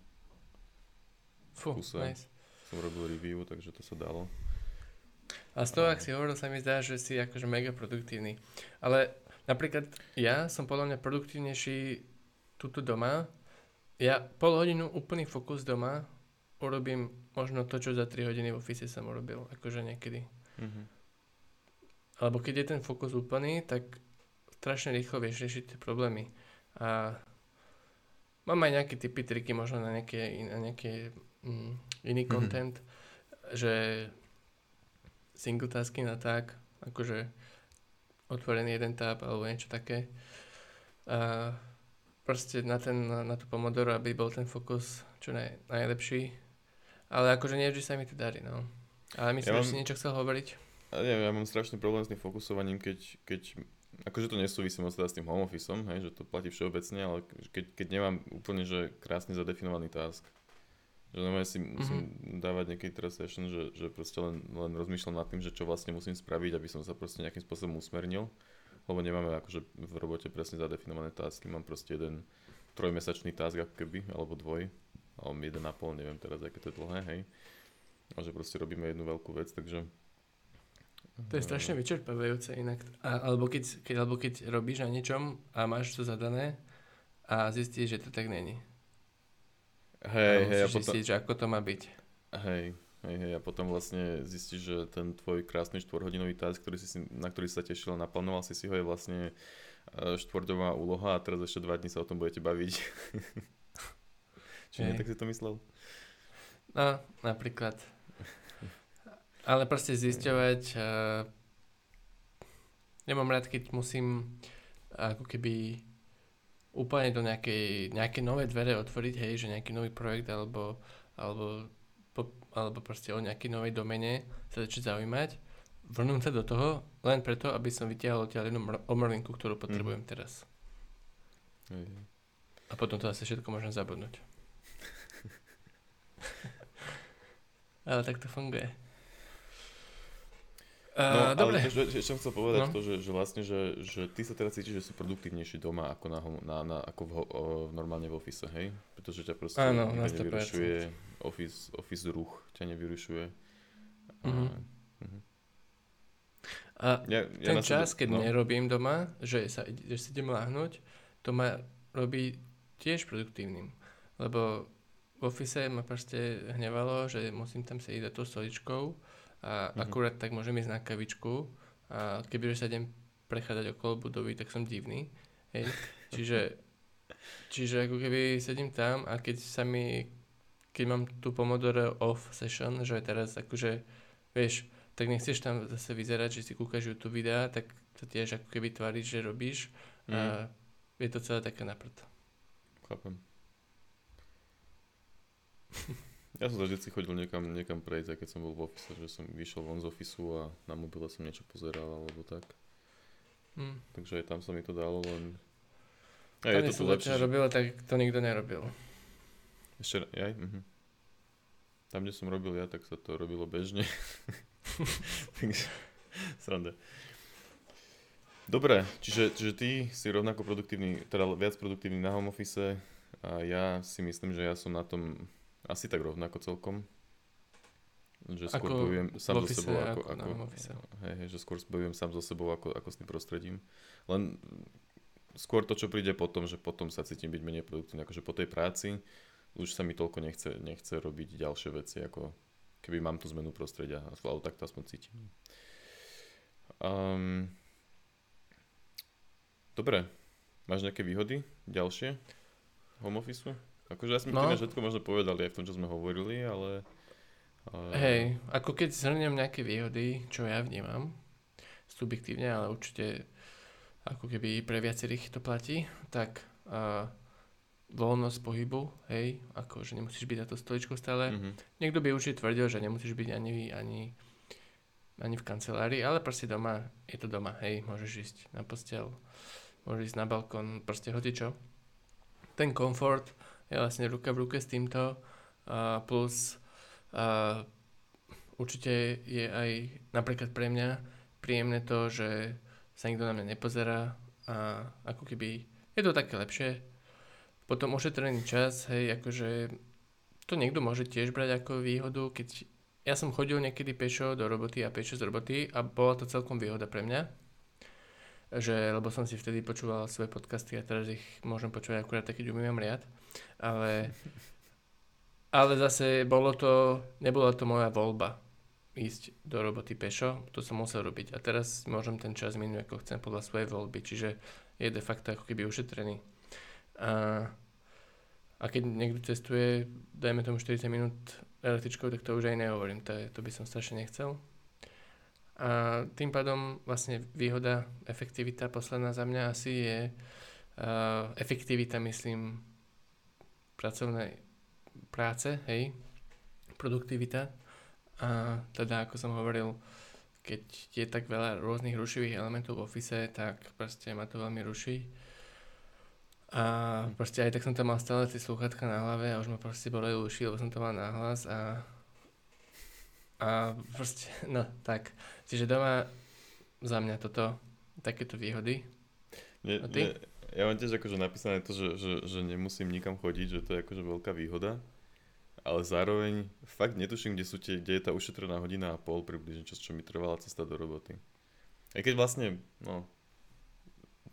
Fú, nice. Som robil review, takže to sa dalo. A z toho, ak si hovoril, sa mi zdá, že si akože mega produktívny. Ale napríklad ja som podľa mňa produktívnejší tuto doma. Ja pol hodinu úplný fokus doma urobím možno to, čo za 3 hodiny v office som urobil, akože niekedy. Mm-hmm. Alebo keď je ten fokus úplný, tak strašne rýchlo vieš riešiť tie problémy. A mám aj nejaké typy, triky možno na nejaké, na nejaké mm, iný mm-hmm. content, že single tasky na tak, akože otvorený jeden tab alebo niečo také. A proste na, ten, na, na tú Pomodoro, aby bol ten fokus čo naj, najlepší. Ale akože nie vždy sa mi to darí, no. Ale myslím, ja mám, že si niečo chcel hovoriť. Ja, neviem, ja mám strašný problém s tým fokusovaním, keď, keď akože to nesúvisí moc teda s tým home officeom, hej, že to platí všeobecne, ale keď, keď nemám úplne, že krásne zadefinovaný task, že normálne si mm-hmm. musím dávať nejaký teraz session, že, že proste len, len rozmýšľam nad tým, že čo vlastne musím spraviť, aby som sa proste nejakým spôsobom usmernil, lebo nemáme akože v robote presne zadefinované tasky, mám proste jeden trojmesačný task ako keby, alebo dvoj, alebo jeden a pol, neviem teraz, aké to je dlhé, hej. A že proste robíme jednu veľkú vec, takže to je strašne vyčerpávajúce inak. A, alebo, keď, keď, alebo keď robíš na niečom a máš to zadané a zistíš, že to tak není. Hej, hej. A potom... zistiť, že ako to má byť. Hej, hej, hej. A potom vlastne zistíš, že ten tvoj krásny štvorhodinový task, ktorý si, na ktorý si sa tešil, naplnoval si si ho, je vlastne e, štvrťová úloha a teraz ešte dva dní sa o tom budete baviť. [laughs] Či nie, tak si to myslel? No, napríklad. Ale proste zisťovať, uh, nemám rád, keď musím ako keby úplne do nejakej, nejaké nové dvere otvoriť, hej, že nejaký nový projekt alebo, alebo, po, alebo proste o nejakej novej domene sa začať zaujímať, vrnúť sa do toho len preto, aby som vytiahol odtiaľ jednu omrlinku, ktorú potrebujem mm. teraz. Mm. A potom to asi všetko môžem zabudnúť. [laughs] Ale tak to funguje. Uh, no, dobre. ale ešte som chcel povedať no. to, že, že vlastne, že, že ty sa teraz cítiš, že si produktívnejší doma ako, na, na, na, ako v, o, normálne v office, hej? Pretože ťa proste Áno, nevyrušuje office, office ruch, ťa nevyrušuje. Uh-huh. A ja, ja ten čas, keď no. nerobím doma, že, sa, že si idem láhnuť, to ma robí tiež produktívnym. Lebo v office ma proste hnevalo, že musím tam sedieť za tou stoličkou a mm-hmm. akurát tak môžem ísť na kavičku a keby sa idem prechádzať okolo budovy, tak som divný. Hej. [laughs] Čiže, čiže ako keby sedím tam a keď sa mi, keď mám tu Pomodoro off session, že teraz akože, vieš, tak nechceš tam zase vyzerať, že si kúkaš YouTube videa, tak to tiež ako keby tváriš, že robíš mm. a mhm. je to celé také naprd. Chápem. [laughs] Ja som vždy chodil niekam, niekam prejsť, keď som bol v office, že som vyšiel von z ofisu a na mobile som niečo pozeral alebo tak. Mm. Takže aj tam sa mi to dalo, len... A je to tu lepšie. Robilo, tak to nikto nerobil. Ešte, aj? Mhm. Tam, kde som robil ja, tak sa to robilo bežne. [laughs] Takže, sranda. Dobre, čiže, čiže ty si rovnako produktívny, teda viac produktívny na home office a ja si myslím, že ja som na tom asi tak rovnako celkom. Že skôr ako bojujem sám so sebou ako, ako, ako hej, hej, že skôr bojujem sám so sebou ako, ako s tým prostredím. Len skôr to, čo príde potom, že potom sa cítim byť menej produktívny, akože po tej práci už sa mi toľko nechce, nechce robiť ďalšie veci, ako keby mám tú zmenu prostredia, alebo tak to aspoň cítim. Um, dobre, máš nejaké výhody ďalšie home office? Akože som no. všetko možno povedali aj v tom, čo sme hovorili, ale... ale... Hej, ako keď zhrniem nejaké výhody, čo ja vnímam, subjektívne, ale určite ako keby pre viacerých to platí, tak uh, voľnosť pohybu, hej, ako že nemusíš byť na to stoličku stále. Mm-hmm. Niekto by určite tvrdil, že nemusíš byť ani, ani, ani v kancelárii, ale proste doma, je to doma, hej, môžeš ísť na postel, môžeš ísť na balkón, proste hocičo. Ten komfort je vlastne ruka v ruke s týmto, a plus a určite je aj napríklad pre mňa príjemné to, že sa nikto na mňa nepozerá a ako keby je to také lepšie, potom ošetrený čas, hej, akože to niekto môže tiež brať ako výhodu, keď ja som chodil niekedy pešo do roboty a pešo z roboty a bola to celkom výhoda pre mňa, že, lebo som si vtedy počúval svoje podcasty a teraz ich môžem počúvať akurát tak, keď umývam riad, ale, [laughs] ale zase bolo to, nebola to moja voľba ísť do roboty pešo, to som musel robiť a teraz môžem ten čas minúť ako chcem podľa svojej voľby, čiže je de facto ako keby ušetrený. A a keď niekto cestuje, dajme tomu 40 minút električkou, tak to už aj nehovorím, to, je, to by som strašne nechcel. A tým pádom vlastne výhoda, efektivita posledná za mňa asi je uh, efektivita, myslím, pracovnej práce, hej, produktivita. A teda, ako som hovoril, keď je tak veľa rôznych rušivých elementov v office, tak proste ma to veľmi ruší a proste aj tak som tam mal stále tie sluchatka na hlave a už ma proste boleli uši, lebo som to mal nahlas a a proste, no tak. Čiže doma za mňa toto, takéto výhody. Nie, a ty? Nie, ja mám tiež akože napísané to, že, že, že nemusím nikam chodiť, že to je akože veľká výhoda. Ale zároveň fakt netuším, kde, sú tie, kde je tá ušetrená hodina a pol približne, čo, čo mi trvala cesta do roboty. Aj keď vlastne, no,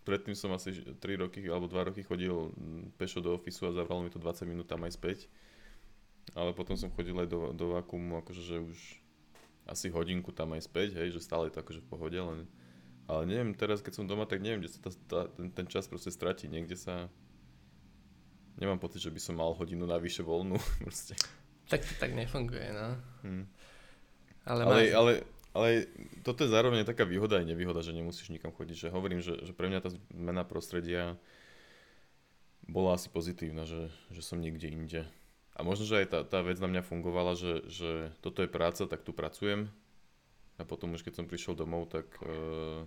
predtým som asi 3 roky alebo 2 roky chodil pešo do ofisu a zavralo mi to 20 minút tam aj späť. Ale potom som chodil aj do, do vakuumu, akože že už asi hodinku tam aj späť, hej, že stále je to akože v pohode, len... Ale neviem, teraz keď som doma, tak neviem, kde sa tá, tá, ten, ten čas proste stratí. Niekde sa... Nemám pocit, že by som mal hodinu navyše voľnú, [laughs] proste. Tak to tak nefunguje, no. Hmm. Ale, ale, máš... ale ale toto je zároveň taká výhoda aj nevýhoda, že nemusíš nikam chodiť. Že hovorím, že, že pre mňa tá zmena prostredia bola asi pozitívna, že, že som niekde inde. A možno, že aj tá, tá vec na mňa fungovala, že, že toto je práca, tak tu pracujem. A potom už keď som prišiel domov, tak, uh,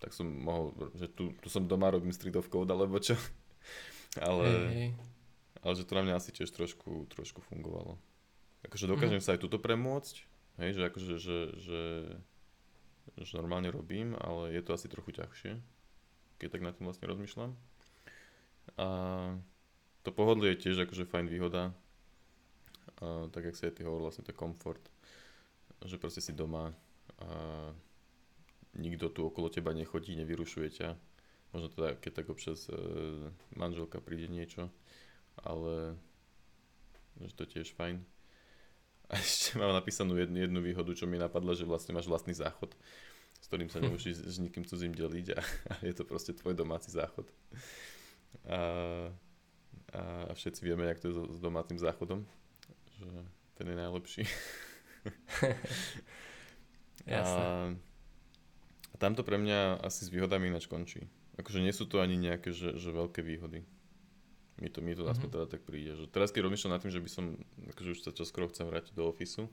tak som mohol, že tu, tu som doma, robím street of code, alebo čo. [laughs] ale, hey, hey. ale že to na mňa asi tiež trošku, trošku fungovalo. Akože dokážem mm. sa aj tuto premôcť, Hej, že akože, že, že, že normálne robím, ale je to asi trochu ťažšie, keď tak nad tým vlastne rozmýšľam. A to pohodlie je tiež akože fajn výhoda, a, tak jak si aj ty hovoril, vlastne to je komfort, že proste si doma a nikto tu okolo teba nechodí, nevyrušuje ťa. Možno teda, keď tak občas e, manželka príde niečo, ale že to je tiež fajn. A ešte [laughs] mám napísanú jednu, jednu výhodu, čo mi napadlo, že vlastne máš vlastný záchod, s ktorým sa [laughs] nemusíš s nikým cudzím deliť a, a je to proste tvoj domáci záchod. A, a všetci vieme, jak to je s domácim záchodom, že ten je najlepší. [laughs] Jasne. A, tamto pre mňa asi s výhodami ináč končí. Akože nie sú to ani nejaké, že, že veľké výhody. Mi to, mi to mm-hmm. teda tak príde. Že teraz keď rozmýšľam nad tým, že by som, akože už sa skoro chcem vrátiť do ofisu,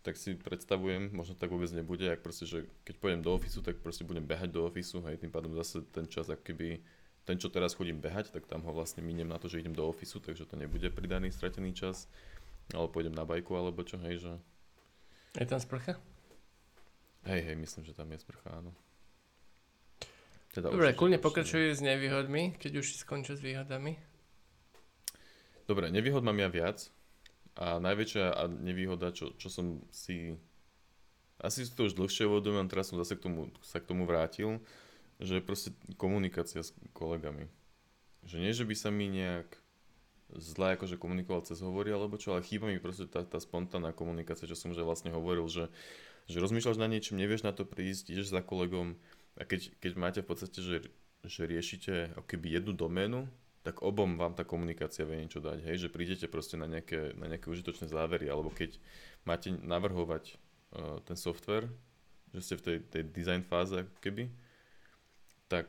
tak si predstavujem, možno tak vôbec nebude, ak proste, že keď pôjdem do ofisu, tak proste budem behať do ofisu, hej, tým pádom zase ten čas, ak keby ten, čo teraz chodím behať, tak tam ho vlastne miniem na to, že idem do ofisu, takže to nebude pridaný, stratený čas, alebo pôjdem na bajku, alebo čo, hej, že... Je tam sprcha? Hej, hej, myslím, že tam je sprcha, áno. Teda Dobre, kľudne pokračujú s nevýhodmi, keď už skončia s výhodami. Dobre, nevýhod mám ja viac, a najväčšia nevýhoda, čo, čo som si... Asi si to už dlhšie uvedomujem, teraz som zase k tomu, sa k tomu vrátil, že proste komunikácia s kolegami. Že nie, že by sa mi nejak zle akože komunikoval cez hovory alebo čo, ale chýba mi proste tá, tá spontánna komunikácia, čo som už vlastne hovoril, že, že rozmýšľaš na niečím, nevieš na to prísť, ideš za kolegom a keď, keď máte v podstate, že, že riešite keby jednu doménu, tak obom vám tá komunikácia vie niečo dať, hej, že prídete proste na nejaké, na nejaké užitočné závery, alebo keď máte navrhovať uh, ten software, že ste v tej, tej design fáze keby, tak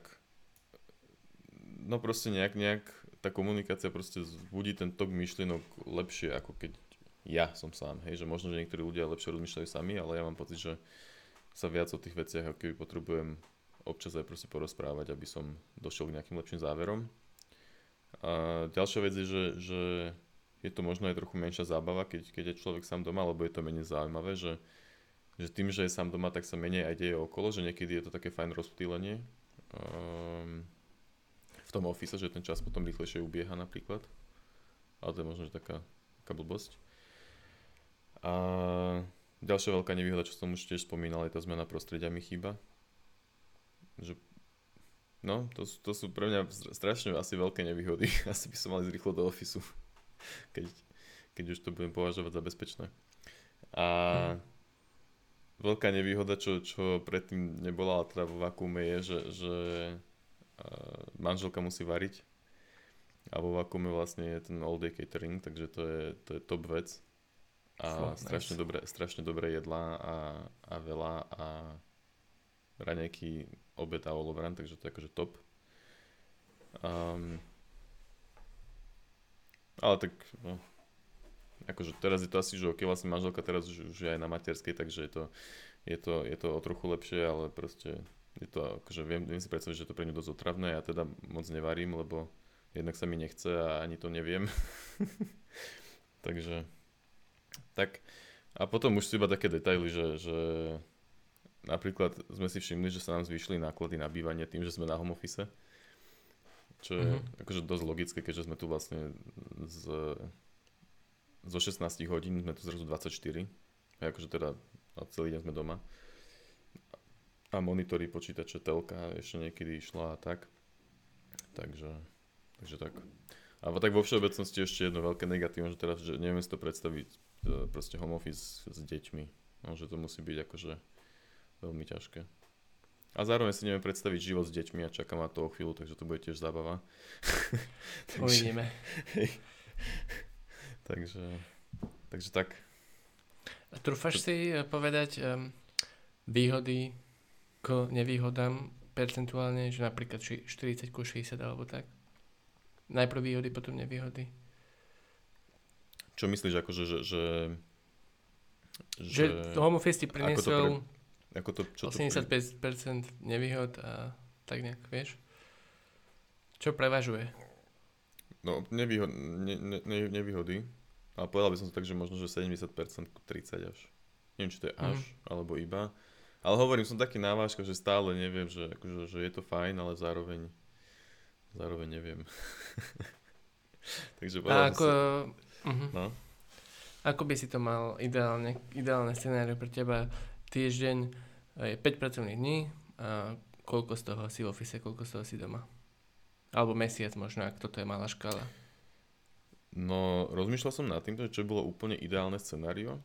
no proste nejak, nejak tá komunikácia proste zbudí ten tok myšlienok lepšie, ako keď ja som sám, hej, že možno, že niektorí ľudia lepšie rozmýšľajú sami, ale ja mám pocit, že sa viac o tých veciach, ako keby potrebujem občas aj proste porozprávať, aby som došiel k nejakým lepším záverom. A ďalšia vec je, že, že je to možno aj trochu menšia zábava, keď, keď je človek sám doma, lebo je to menej zaujímavé, že, že tým, že je sám doma, tak sa menej aj deje okolo, že niekedy je to také fajn rozptýlenie um, v tom office, že ten čas potom rýchlejšie ubieha napríklad. Ale to je možno že taká, taká blbosť. A ďalšia veľká nevýhoda, čo som už tiež spomínal, je tá zmena prostredia mi chýba. Že No, to, to sú pre mňa strašne asi veľké nevýhody. [laughs] Asi by som mal ísť rýchlo do ofisu, [laughs] keď, keď už to budem považovať za bezpečné. A mm. Veľká nevýhoda, čo, čo predtým nebola, ale teda vo vakuume je, že, že manželka musí variť. A vo vakuume vlastne je ten all day catering, takže to je, to je top vec. A Fo, strašne, nice. dobré, strašne dobré jedlá a, a veľa a raňajky obed a olovran, takže to je akože top. Um, ale tak, no, akože teraz je to asi, že ok, vlastne manželka teraz už, už aj na materskej, takže je to, je to, je to o trochu lepšie, ale proste je to, akože viem, viem si predstaviť, že je to pre ňu dosť otravné, ja teda moc nevarím, lebo jednak sa mi nechce a ani to neviem. [laughs] takže, tak, a potom už sú iba také detaily, že, že napríklad sme si všimli, že sa nám zvýšili náklady na bývanie tým, že sme na home office. Čo je mm-hmm. akože dosť logické, keďže sme tu vlastne z, zo 16 hodín sme tu zrazu 24. A akože teda a celý deň sme doma. A monitory, počítače, telka ešte niekedy išla a tak. Takže, takže tak. A tak vo všeobecnosti ešte jedno veľké negatívum, že teraz že neviem si to predstaviť e, proste home office s deťmi. No, že to musí byť akože veľmi ťažké. A zároveň si neviem predstaviť život s deťmi a čakám na to o chvíľu, takže to bude tiež zábava. [laughs] Uvidíme. [laughs] takže, takže tak. A trúfaš si eh, povedať um, výhody k nevýhodám percentuálne, že napríklad 40 ku 60 alebo tak? Najprv výhody, potom nevýhody. Čo myslíš, akože, že... Že, že, že home office ti priniesol ako to, čo 85% to nevýhod a tak nejak, vieš? Čo prevažuje? No, nevýhod, ne, ne, ne, nevýhody. Ale povedal by som to tak, že možno, že 70% 30 až. Neviem, či to je až, mm. alebo iba. Ale hovorím, som taký návážka, že stále neviem, že, akože, že je to fajn, ale zároveň zároveň neviem. [laughs] Takže povedal ako, si... uh-huh. no? Ako by si to mal ideálne, ideálne scenário pre teba? týždeň je 5 pracovných dní a koľko z toho si v office, koľko z toho si doma. Alebo mesiac možno, ak toto je malá škála. No, rozmýšľal som nad tým, čo bolo úplne ideálne scenario.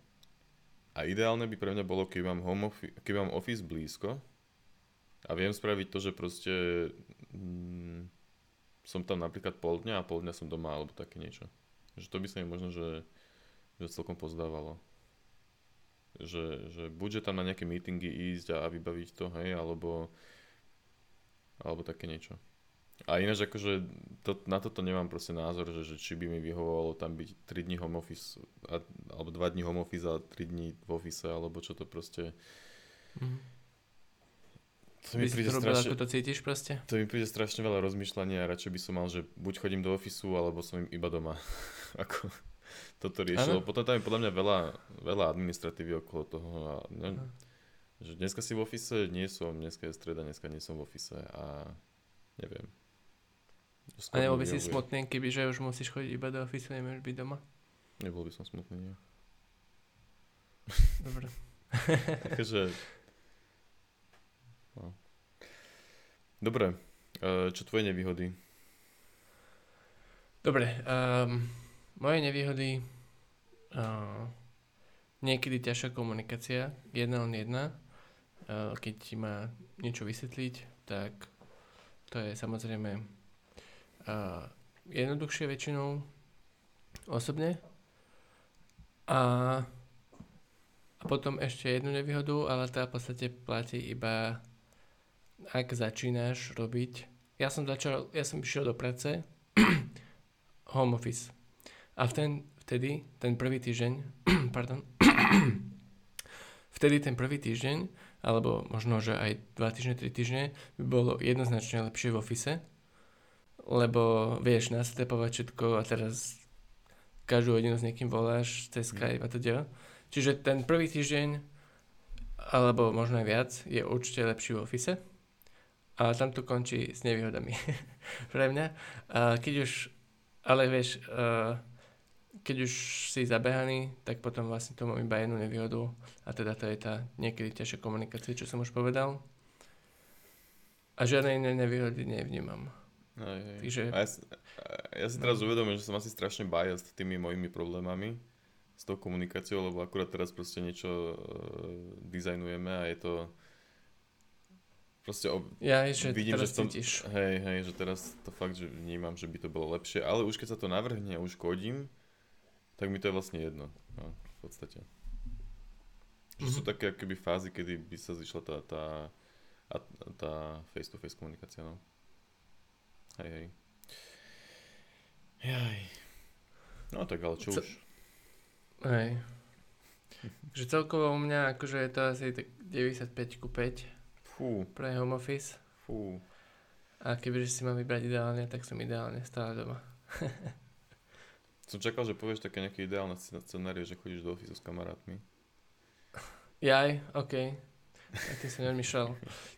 A ideálne by pre mňa bolo, keď mám, home office, keď mám office blízko a viem spraviť to, že proste mm, som tam napríklad pol dňa a pol dňa som doma alebo také niečo. Že to by sa mi možno, že, že celkom pozdávalo že, že buďže tam na nejaké meetingy ísť a vybaviť to, hej, alebo, alebo také niečo. A ináč akože to, na toto nemám proste názor, že, že či by mi vyhovovalo tam byť 3 dní home office, a, alebo 2 dní home office a 3 dní v office, alebo čo to proste... Mm. To mi príde strašne, ako to cítiš proste? To mi príde strašne veľa rozmýšľania a radšej by som mal, že buď chodím do ofisu, alebo som iba doma. [laughs] ako toto riešilo. Ano? Potom tam je podľa mňa veľa, veľa administratívy okolo toho. A ne, že dneska si v ofise, nie som, dneska je streda, dneska nie som v ofise a neviem. Skôr a nebol by si smutný, keby že už musíš chodiť iba do ofisu, nemôžeš byť doma? Nebol by som smutný, nie. Dobre. Takže [laughs] No. Dobre, uh, čo tvoje nevýhody? Dobre, um, moje nevýhody uh, niekedy ťažšia komunikácia, jedna len jedna. Uh, keď ti má niečo vysvetliť, tak to je samozrejme uh, jednoduchšie väčšinou osobne. A, a potom ešte jednu nevýhodu, ale tá v podstate platí iba ak začínaš robiť, ja som začal, ja som išiel do práce, [clears throat] home office. A v ten, vtedy, ten prvý týždeň, [clears throat] pardon, [clears throat] vtedy ten prvý týždeň, alebo možno, že aj dva týždne, tri týždne, by bolo jednoznačne lepšie v office, lebo vieš nastepovať všetko a teraz každú hodinu s niekým voláš cez Skype a teda. Čiže ten prvý týždeň, alebo možno aj viac, je určite lepší v office. A tam to končí s nevýhodami [laughs] pre mňa. A keď už, ale vieš, keď už si zabehaný, tak potom vlastne to mám iba jednu nevýhodu a teda to je tá niekedy ťažšia komunikácia, čo som už povedal. A žiadne iné nevýhody nevnímam. Aj, aj. Takže... A ja, ja si teraz no. uvedomujem, že som asi strašne biased tými mojimi problémami s tou komunikáciou, lebo akurát teraz proste niečo uh, dizajnujeme a je to Proste ob... ja, že vidím, že tom, cítiš. Hej, hej, že teraz to fakt, že vnímam, že by to bolo lepšie, ale už keď sa to navrhne a už kodím, tak mi to je vlastne jedno, no, v podstate. Že mm-hmm. sú mhm. také akoby fázy, kedy by sa zišla tá, tá, tá face-to-face komunikácia, no. Hej, hej. Jaj. No tak ale čo Co... už. Hej. že celkovo u mňa akože je to asi tak 95 ku 5 Fú. pre home office. Fú. A kebyže si mám vybrať ideálne, tak som ideálne stále doma. som čakal, že povieš také nejaké ideálne scenárie, že chodíš do ofisu s kamarátmi. Jaj, OK. Ja tým som nemyšľal.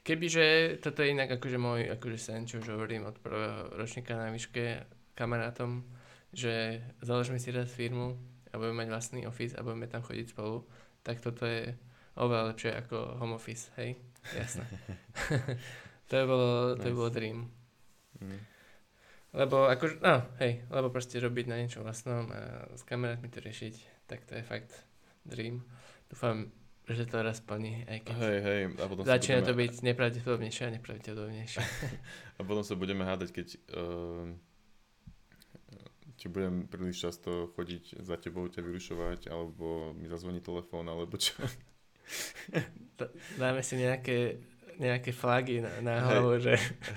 Kebyže toto je inak akože môj akože sen, čo už hovorím od prvého ročníka na výške kamarátom, že založme si raz firmu a budeme mať vlastný office a budeme tam chodiť spolu, tak toto je oveľa lepšie ako home office, hej? Jasné. [laughs] to je bolo, to nice. bolo dream. Mm. Lebo ako, no, hej, lebo proste robiť na niečom vlastnom a s kamarátmi to riešiť, tak to je fakt dream. Dúfam, že to raz plní, aj keď hej, hej, a potom začína budeme... to byť nepravdepodobnejšie a nepravdepodobnejšie. [laughs] a potom sa budeme hádať, keď uh, ti budem príliš často chodiť za tebou, ťa vyrušovať, alebo mi zazvoní telefón, alebo čo. [laughs] Dáme si nejaké, nejaké flagy na, na hlavu, hej, že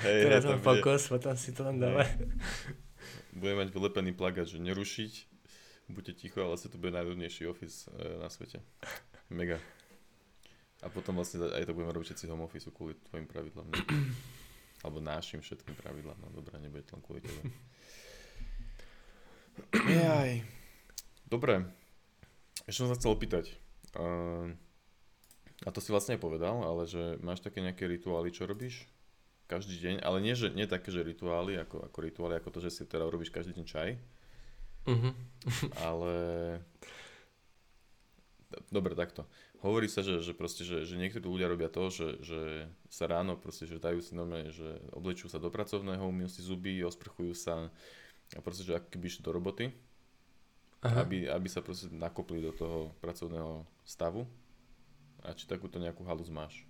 hej, teraz mám fokus, potom si to len dáme. [laughs] Budeme mať vylepený plagát, že nerušiť, buďte ticho, ale sa to bude najľudnejší office e, na svete. Mega. A potom vlastne aj to budeme robiť všetci home office kvôli tvojim pravidlám. Ne? [clears throat] Alebo našim všetkým pravidlám. No dobré, nebude to len kvôli tebe. Jaj. Dobre. Ešte som sa chcel opýtať. Uh, a to si vlastne povedal, ale že máš také nejaké rituály, čo robíš každý deň, ale nie, že, nie také, že rituály, ako, ako rituály, ako to, že si teda robíš každý deň čaj, uh-huh. ale [laughs] dobre, takto. Hovorí sa, že, že proste, že, že niektorí ľudia robia to, že, že sa ráno proste, že dajú si normálne, že oblečú sa do pracovného, umyjú si zuby, osprchujú sa a proste, že ako keby išli do roboty, aby, aby sa proste nakopli do toho pracovného stavu a či takúto nejakú halus máš?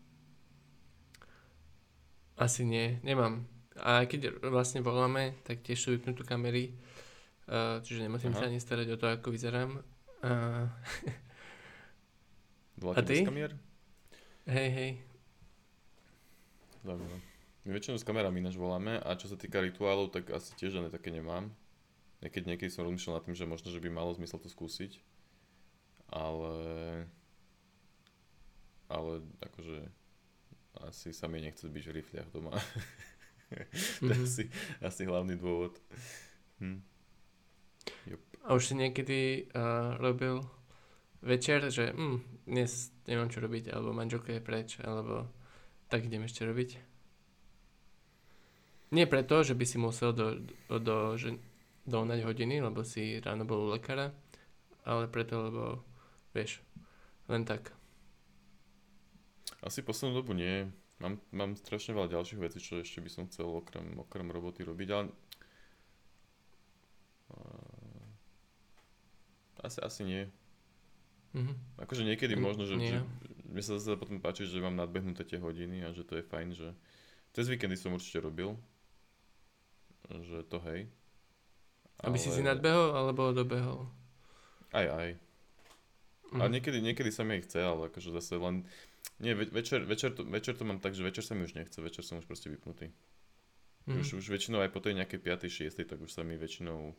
Asi nie, nemám. A keď vlastne voláme, tak tiež sú vypnuté kamery, uh, čiže nemusím Aha. sa ani starať o to, ako vyzerám. Uh, [laughs] a ty? Kamier? Hej, hej. Zaujímavé. My väčšinou s kamerami ináč voláme a čo sa týka rituálov, tak asi tiež žiadne také nemám. Niekedy, niekedy som rozmýšľal nad tým, že možno, že by malo zmysel to skúsiť. Ale... Ale akože... Asi sa mi nechce byť v rifliach doma. [laughs] to je mm-hmm. asi, asi hlavný dôvod. Hm. A už si niekedy uh, robil večer, že hm, dnes nemám čo robiť, alebo manželka je preč, alebo tak idem ešte robiť? Nie preto, že by si musel do, do, do, že, dohnať hodiny, lebo si ráno bol u lekára, ale preto, lebo vieš, len tak. Asi poslednú dobu nie. Mám, mám strašne veľa ďalších vecí, čo ešte by som chcel okrem, okrem roboty robiť, ale asi, asi nie. Mm-hmm. Akože niekedy mm, možno, že, že mne sa zase potom páči, že mám nadbehnuté tie hodiny a že to je fajn, že cez víkendy som určite robil, že to hej. Aby ale... si si nadbehol alebo dobehol? Aj, aj. Mm. A niekedy, niekedy sa mi aj chce, ale akože zase len... Nie, večer, večer, to, večer to mám tak, že večer sa mi už nechce, večer som už proste vypnutý. Mm. Už, už väčšinou aj po tej nejakej 5. 6. tak už sa mi väčšinou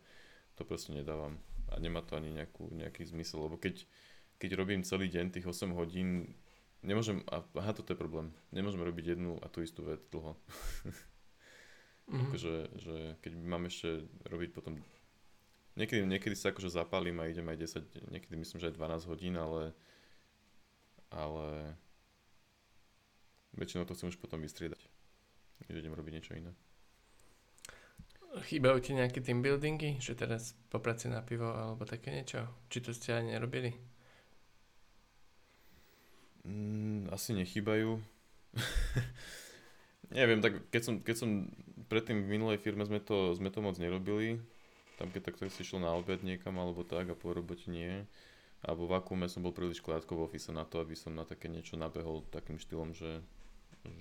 to proste nedávam. A nemá to ani nejakú, nejaký zmysel, lebo keď, keď robím celý deň tých 8 hodín, nemôžem, aha, toto je problém, nemôžem robiť jednu a tú istú vec dlho. Mm-hmm. Akože, že keď mám ešte robiť potom... Niekedy, niekedy sa akože zapálim a idem aj 10, niekedy myslím, že aj 12 hodín, ale... Ale... Väčšinou to chcem už potom vystriedať. Že idem robiť niečo iné. Chýbajú ti nejaké team buildingy? Že teraz popraci na pivo alebo také niečo? Či to ste ani nerobili? Mm, asi nechýbajú. [laughs] Neviem, tak keď som, keď som predtým v minulej firme sme to, sme to moc nerobili. Tam keď takto si šiel na obed niekam alebo tak a po robote nie. A vo vakuume som bol príliš krátko v office na to, aby som na také niečo nabehol takým štýlom, že,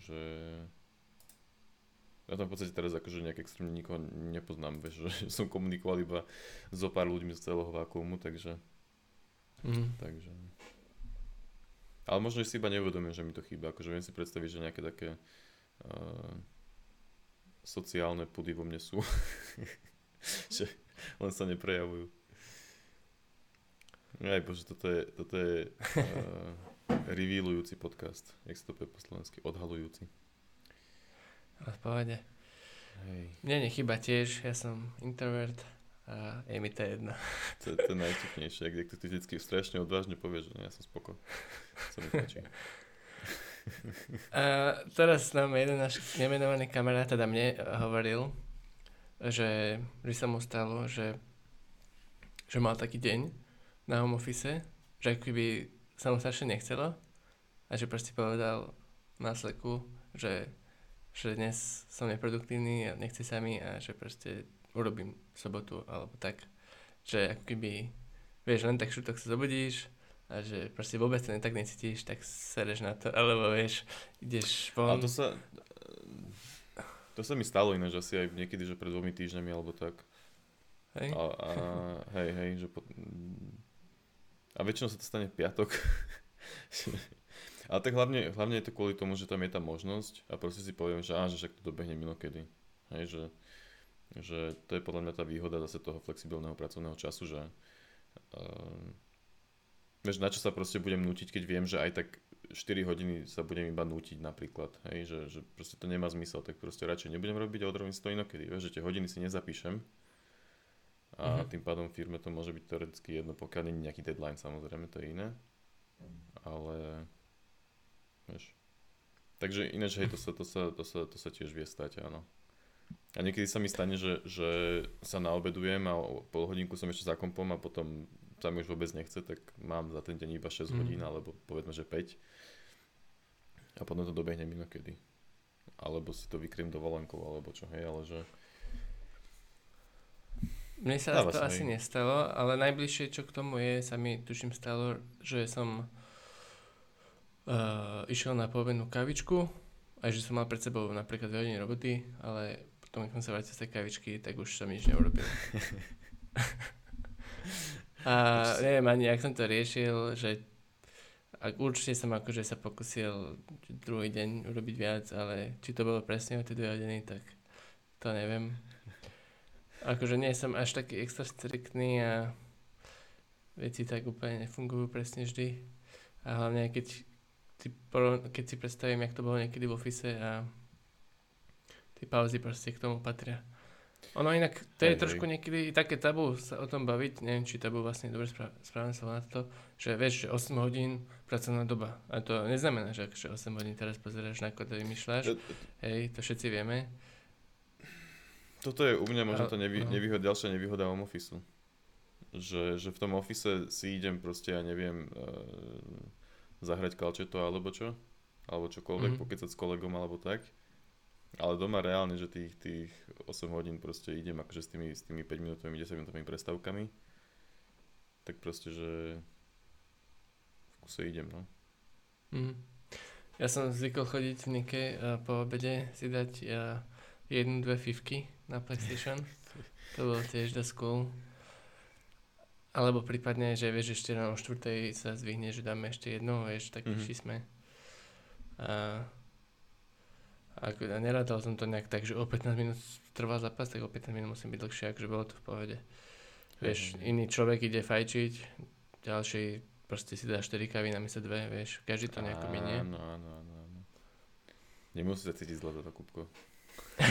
že ja tam v podstate teraz akože nejak extrémne nikoho nepoznám, vieš, [laughs] že som komunikoval iba so pár ľuďmi z celého vakuumu, takže... Mm. Takže... Ale možno si iba neuvedomím, že mi to chýba, akože viem si predstaviť, že nejaké také uh, sociálne pudy vo mne sú, [laughs] že len sa neprejavujú. Aj bože, toto je, toto je uh, revealujúci podcast, jak sa to povie po slovensky, odhalujúci. V pohode. Hej. Mne nechyba tiež, ja som introvert a je mi to jedno. To, to je najvtipnejšie, ak ty vždycky strašne odvážne povieš, že ja som spoko. Páči. A teraz nám jeden náš nemenovaný kamarát teda mne hovoril, že, že sa mu stalo, že, že mal taký deň na home office, že ako by sa mu strašne nechcelo a že proste povedal na sleku, že, že dnes som neproduktívny a nechce sa mi a že proste urobím sobotu alebo tak. Že ako keby, vieš, len tak šutok sa zobudíš, a že proste vôbec to tak necítiš, tak sereš na to, alebo vieš, ideš von. Ale to sa, to sa mi stalo ináč asi aj niekedy, že pred dvomi týždňami alebo tak. Hej? A, a hej, hej, že po, a väčšinou sa to stane v piatok. [laughs] Ale tak hlavne, hlavne je to kvôli tomu, že tam je tá možnosť a proste si poviem, že á, že však to dobehne minokedy. Hej, že, že to je podľa mňa tá výhoda zase toho flexibilného pracovného času, že uh, Vieš, na čo sa proste budem nútiť, keď viem, že aj tak 4 hodiny sa budem iba nútiť napríklad, hej, že, že proste to nemá zmysel, tak proste radšej nebudem robiť a odrobím si to inokedy, vieš, že tie hodiny si nezapíšem a mm-hmm. tým pádom firme to môže byť teoreticky jedno, pokiaľ nie je nejaký deadline, samozrejme, to je iné, ale vieš, takže ináč, hej, to sa, to sa, to sa, to sa tiež vie stať, áno. A niekedy sa mi stane, že, že sa naobedujem a pol hodinku som ešte za kompom a potom sa mi už vôbec nechce, tak mám za ten deň iba 6 mm. hodín, alebo povedzme, že 5. A potom to dobehnem inokedy. Alebo si to vykriem dovolenkou, alebo čo, hej, ale že... Mne sa to asi nestalo, ale najbližšie, čo k tomu je, sa mi tuším stalo, že som uh, išiel na povednú kavičku, aj že som mal pred sebou napríklad 2 hodiny roboty, ale potom, keď som sa vrátil z tej kavičky, tak už som nič neurobil. [laughs] A neviem ani, jak som to riešil, že a určite som akože sa pokusil druhý deň urobiť viac, ale či to bolo presne o tie dve hodiny, tak to neviem. Akože nie som až taký extra striktný a veci tak úplne nefungujú presne vždy. A hlavne keď si, keď si predstavím, jak to bolo niekedy v office a tie pauzy proste k tomu patria. Ono inak, to je hej, trošku niekedy také tabu sa o tom baviť, neviem, či tabu vlastne dobre spra- správne sa na to, že vieš, že 8 hodín pracovná doba. A to neznamená, že akože 8 hodín teraz pozeráš na kód a vymýšľaš. Hej, to všetci vieme. Toto je u mňa možno to nevý, no. nevýhoda, ďalšia nevýhoda home office. Že, že v tom office si idem proste, ja neviem, uh, zahrať kalčeto alebo čo. Alebo čokoľvek, mm-hmm. pokecať s kolegom alebo tak ale doma reálne, že tých, tých 8 hodín proste idem akože s tými, s tými 5 minútovými, 10 minútovými prestávkami. Tak proste, že v kuse idem, no. Mm. Ja som zvykol chodiť v Nike a po obede si dať ja, jednu, dve fivky na PlayStation. [laughs] to bolo tiež dosť cool. Alebo prípadne, že vieš, ešte o štvrtej sa zvihne, že dáme ešte jednu, vieš, taký mm-hmm. sme. A ako, ja nerádal som to nejak tak, že o 15 minút trvá zápas, tak o 15 minút musím byť dlhšie, akože bolo to v pohode. Vieš, mm. iný človek ide fajčiť, ďalší proste si dá 4 kávy na miesto 2, vieš, každý to nejako minie. Áno, áno, áno. Nemusí sa cítiť zle toto kúbko. [laughs]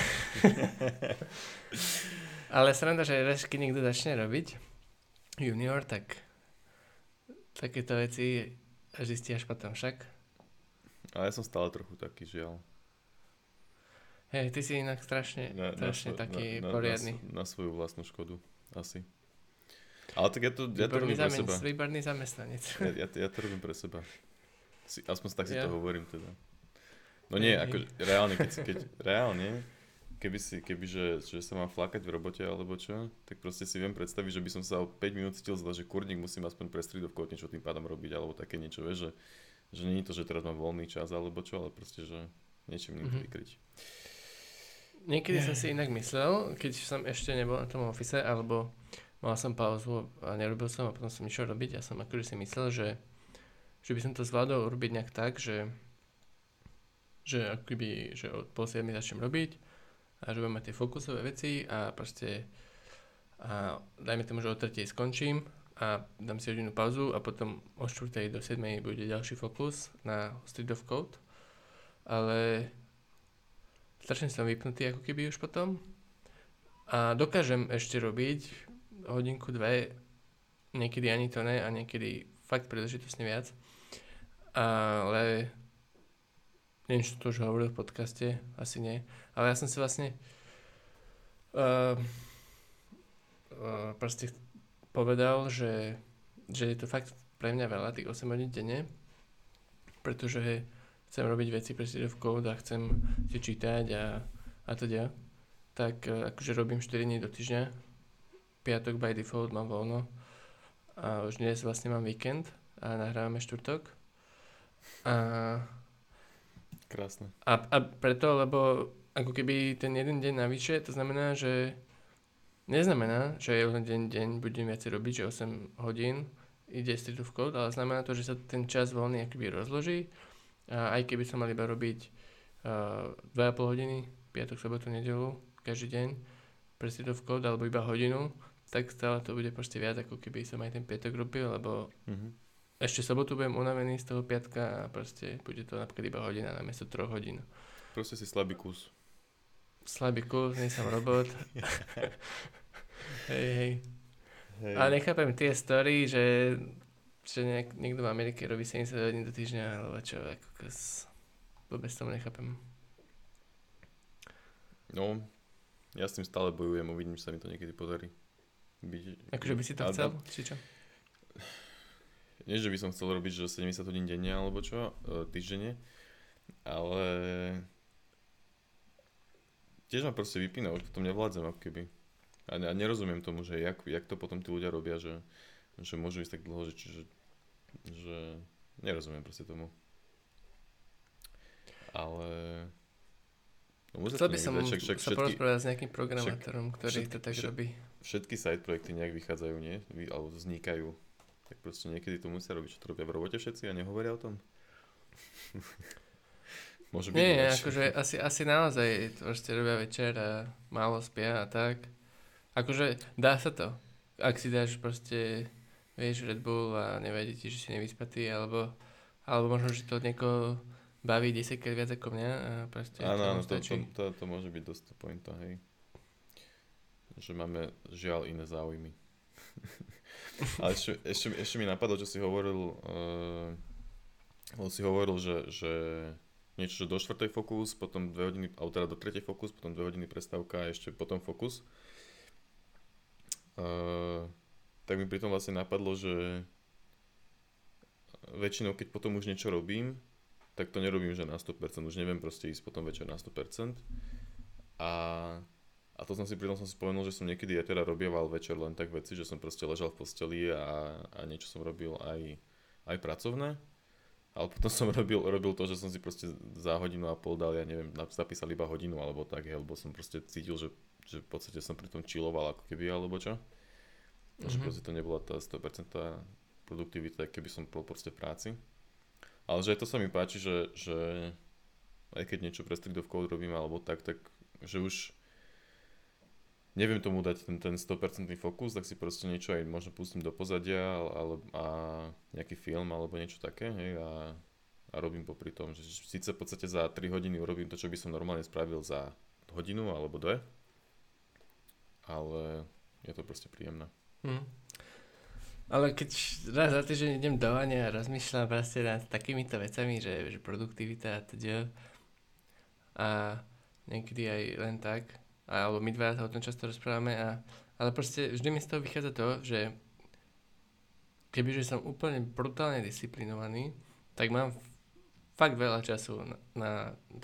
Ale sranda, že raz, keď niekto začne robiť junior, tak takéto veci až zistí až potom však. Ale ja som stále trochu taký, žiaľ. Hej, ty si inak strašne, na, strašne na, taký na, poriadny. Na, na svoju vlastnú škodu, asi. Ale tak ja to, ja to robím pre seba. Výborný zamestnanec. Ja, ja, ja to robím pre seba. Si, aspoň tak si ja. to hovorím teda. No nie, ako reálne, keď, si, keď reálne, keby si, keby že, že sa mám flakať v robote alebo čo, tak proste si viem predstaviť, že by som sa o 5 minút cítil zle, že kurník musím aspoň pre stridovku niečo tým pádom robiť alebo také niečo, vieš, že, že je to, že teraz mám voľný čas alebo čo, ale proste, že niečím mm-hmm. vykryť. Niekedy som si inak myslel, keď som ešte nebol na tom office, alebo mal som pauzu a nerobil som a potom som išiel robiť, ja som akože si myslel, že, že by som to zvládol urobiť nejak tak, že, že akoby, že od pol 7 začnem robiť a že budem mať tie fokusové veci a proste a dajme tomu, že o 3 skončím a dám si hodinu pauzu a potom o 4 do 7 bude ďalší fokus na Street of Code. Ale strašne som vypnutý ako keby už potom. A dokážem ešte robiť hodinku, dve, niekedy ani to ne a niekedy fakt príležitosne viac. Ale neviem, či to už hovoril v podcaste, asi nie. Ale ja som si vlastne uh, uh, proste povedal, že, že je to fakt pre mňa veľa, tých 8 hodín denne, pretože chcem robiť veci pre City of Code a chcem si čítať a, a teda, tak e, akože robím 4 dní do týždňa. Piatok by default mám voľno a už dnes vlastne mám víkend a nahrávame štvrtok. A, Krásne. A, a preto, lebo ako keby ten jeden deň navyše, to znamená, že neznamená, že jeden deň, deň budem viacej robiť, že 8 hodín ide Street of Code, ale znamená to, že sa ten čas voľný akoby rozloží aj keby som mal iba robiť uh, 2,5 hodiny, piatok, sobotu, nedelu, každý deň, pre of code, alebo iba hodinu, tak stále to bude proste viac, ako keby som aj ten piatok robil, lebo mm-hmm. ešte sobotu budem unavený z toho piatka a proste bude to napríklad iba hodina na miesto troch hodín. Proste si slabý kus. Slabý kus, nie som robot. [laughs] hej, hej. Hej. A nechápem tie story, že že nejak, niekto v Amerike robí 70 hodín do týždňa, alebo čo, ako kus, vôbec tomu nechápem. No, ja s tým stále bojujem, uvidím, či sa mi to niekedy podarí. Byť, akože by si to chcel, či čo? Nie, že by som chcel robiť, že 70 hodín denne, alebo čo, e, týždenne, ale tiež ma proste vypína, už potom nevládzem ako keby. A, a nerozumiem tomu, že jak, jak to potom tí ľudia robia, že, že môžu ísť tak dlho, že, čiže že nerozumiem proste tomu. Ale... No, Chcel by som však, však, sa porozprávať s nejakým programátorom, ktorý všetky, to tak všetky, robí. Všetky side projekty nejak vychádzajú, nie? Alebo vznikajú tak proste niekedy to musia robiť, čo to robia v robote všetci a nehovoria o tom. [laughs] Môže byť Nie, lepšie. akože asi, asi naozaj proste robia večer a málo spia a tak. Akože dá sa to. Ak si dáš proste, vieš, Red Bull a nevadí ti, že si nevyspatý, alebo, alebo možno, že to niekoho baví 10 krát viac ako mňa a proste Áno, áno, to, to, to, to, môže byť dosť pointa, hej. Že máme žiaľ iné záujmy. [laughs] Ale ešte, ešte, ešte mi napadlo, čo si hovoril, uh, si hovoril, že, že niečo, že do štvrtej fokus, potom dve hodiny, alebo teda do tretej fokus, potom dve hodiny prestávka a ešte potom fokus. Uh, tak mi pritom vlastne napadlo, že väčšinou, keď potom už niečo robím, tak to nerobím, že na 100%, už neviem proste ísť potom večer na 100%. A, a to som si pritom som si spomenul, že som niekedy aj teda robieval večer len tak veci, že som proste ležal v posteli a, a niečo som robil aj, aj pracovné. Ale potom som [laughs] robil, robil to, že som si proste za hodinu a pol dal, ja neviem, zapísal iba hodinu alebo tak, lebo som proste cítil, že, že v podstate som pri tom chilloval ako keby, alebo čo. Mm-hmm. Že proste to nebola tá 100% produktivita, keby som bol proste v práci. Ale že to sa mi páči, že, že aj keď niečo pre Street of Code robím alebo tak, tak že už neviem tomu dať ten, ten 100% fokus, tak si proste niečo aj možno pustím do pozadia ale, a nejaký film alebo niečo také hej, a, a robím popri tom, že síce v podstate za 3 hodiny urobím to, čo by som normálne spravil za hodinu alebo dve, ale je to proste príjemné. Hmm. Ale keď raz za týždeň idem do vania a rozmýšľam proste nad takýmito vecami, že, že produktivita a teda a niekedy aj len tak, alebo my dva sa o tom často rozprávame, a, ale proste vždy mi z toho vychádza to, že kebyže som úplne brutálne disciplinovaný, tak mám fakt veľa času na, na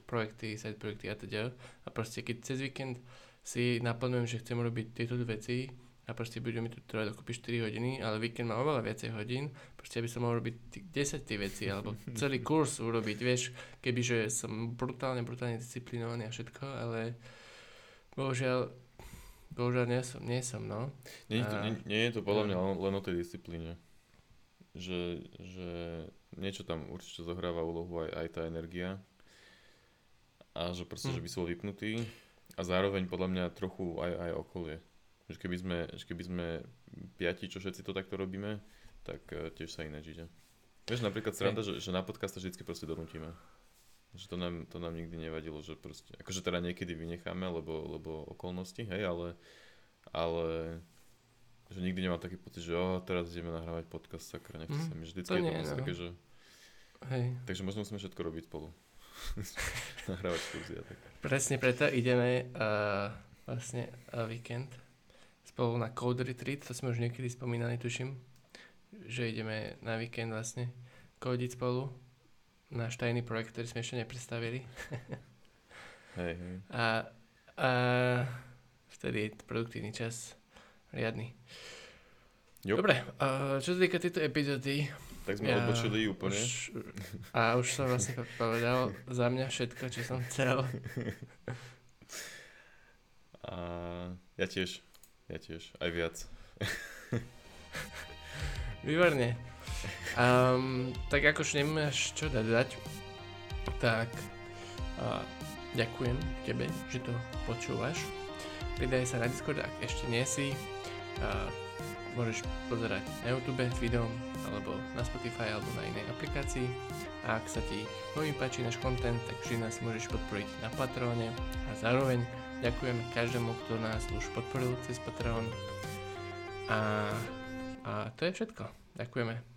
projekty, side projekty a teda a proste keď cez víkend si naplňujem, že chcem robiť tieto veci, a proste bude mi tu trvať dokopy 4 hodiny, ale víkend má oveľa viacej hodín, proste aby som mohol robiť 10 tých vecí, alebo celý kurz urobiť, vieš, kebyže som brutálne, brutálne disciplinovaný a všetko, ale bohužiaľ, bohužiaľ nie som, nie som no. Nie, a... nie, nie je to podľa mňa len, len o tej disciplíne. Že, že niečo tam určite zohráva úlohu aj, aj tá energia a že proste, hm. že by som vypnutý a zároveň podľa mňa trochu aj, aj okolie že keby sme, že keby sme piati, čo všetci to takto robíme, tak uh, tiež sa iné žije. Vieš, napríklad sranda, že, že na podcast vždy proste donútime. Že to nám, to nám nikdy nevadilo, že proste, akože teda niekedy vynecháme, lebo, lebo okolnosti, hej, ale, ale že nikdy nemám taký pocit, že oh, teraz ideme nahrávať podcast, sakra, nechce mm, sa mi. Vždycky to je to no. také, že... Hej. Takže možno musíme všetko robiť spolu. [laughs] nahrávať kurzy a tak. Presne preto ideme uh, vlastne uh, víkend spolu na Code Retreat, to sme už niekedy spomínali, tuším, že ideme na víkend vlastne kodiť spolu. Náš tajný projekt, ktorý sme ešte nepredstavili. [laughs] hej, hej. A, a vtedy je produktívny čas riadny. Jo. Dobre, a čo sa týka tejto epizódy, tak sme ja odbočili úplne. Už, a už som vlastne povedal za mňa všetko, čo som chcel. [laughs] A ja tiež. Ja tiež, aj viac. [laughs] Výborne. Um, tak akož nemáš čo dať, tak uh, ďakujem tebe, že to počúvaš. Pridaj sa na Discord, ak ešte nie si. Uh, môžeš pozerať na YouTube s videom, alebo na Spotify, alebo na inej aplikácii. A ak sa ti veľmi páči náš content, tak vždy nás môžeš podporiť na Patreone a zároveň Ďakujem každému, kto nás už podporil cez Patreon. A, a to je všetko. Ďakujeme.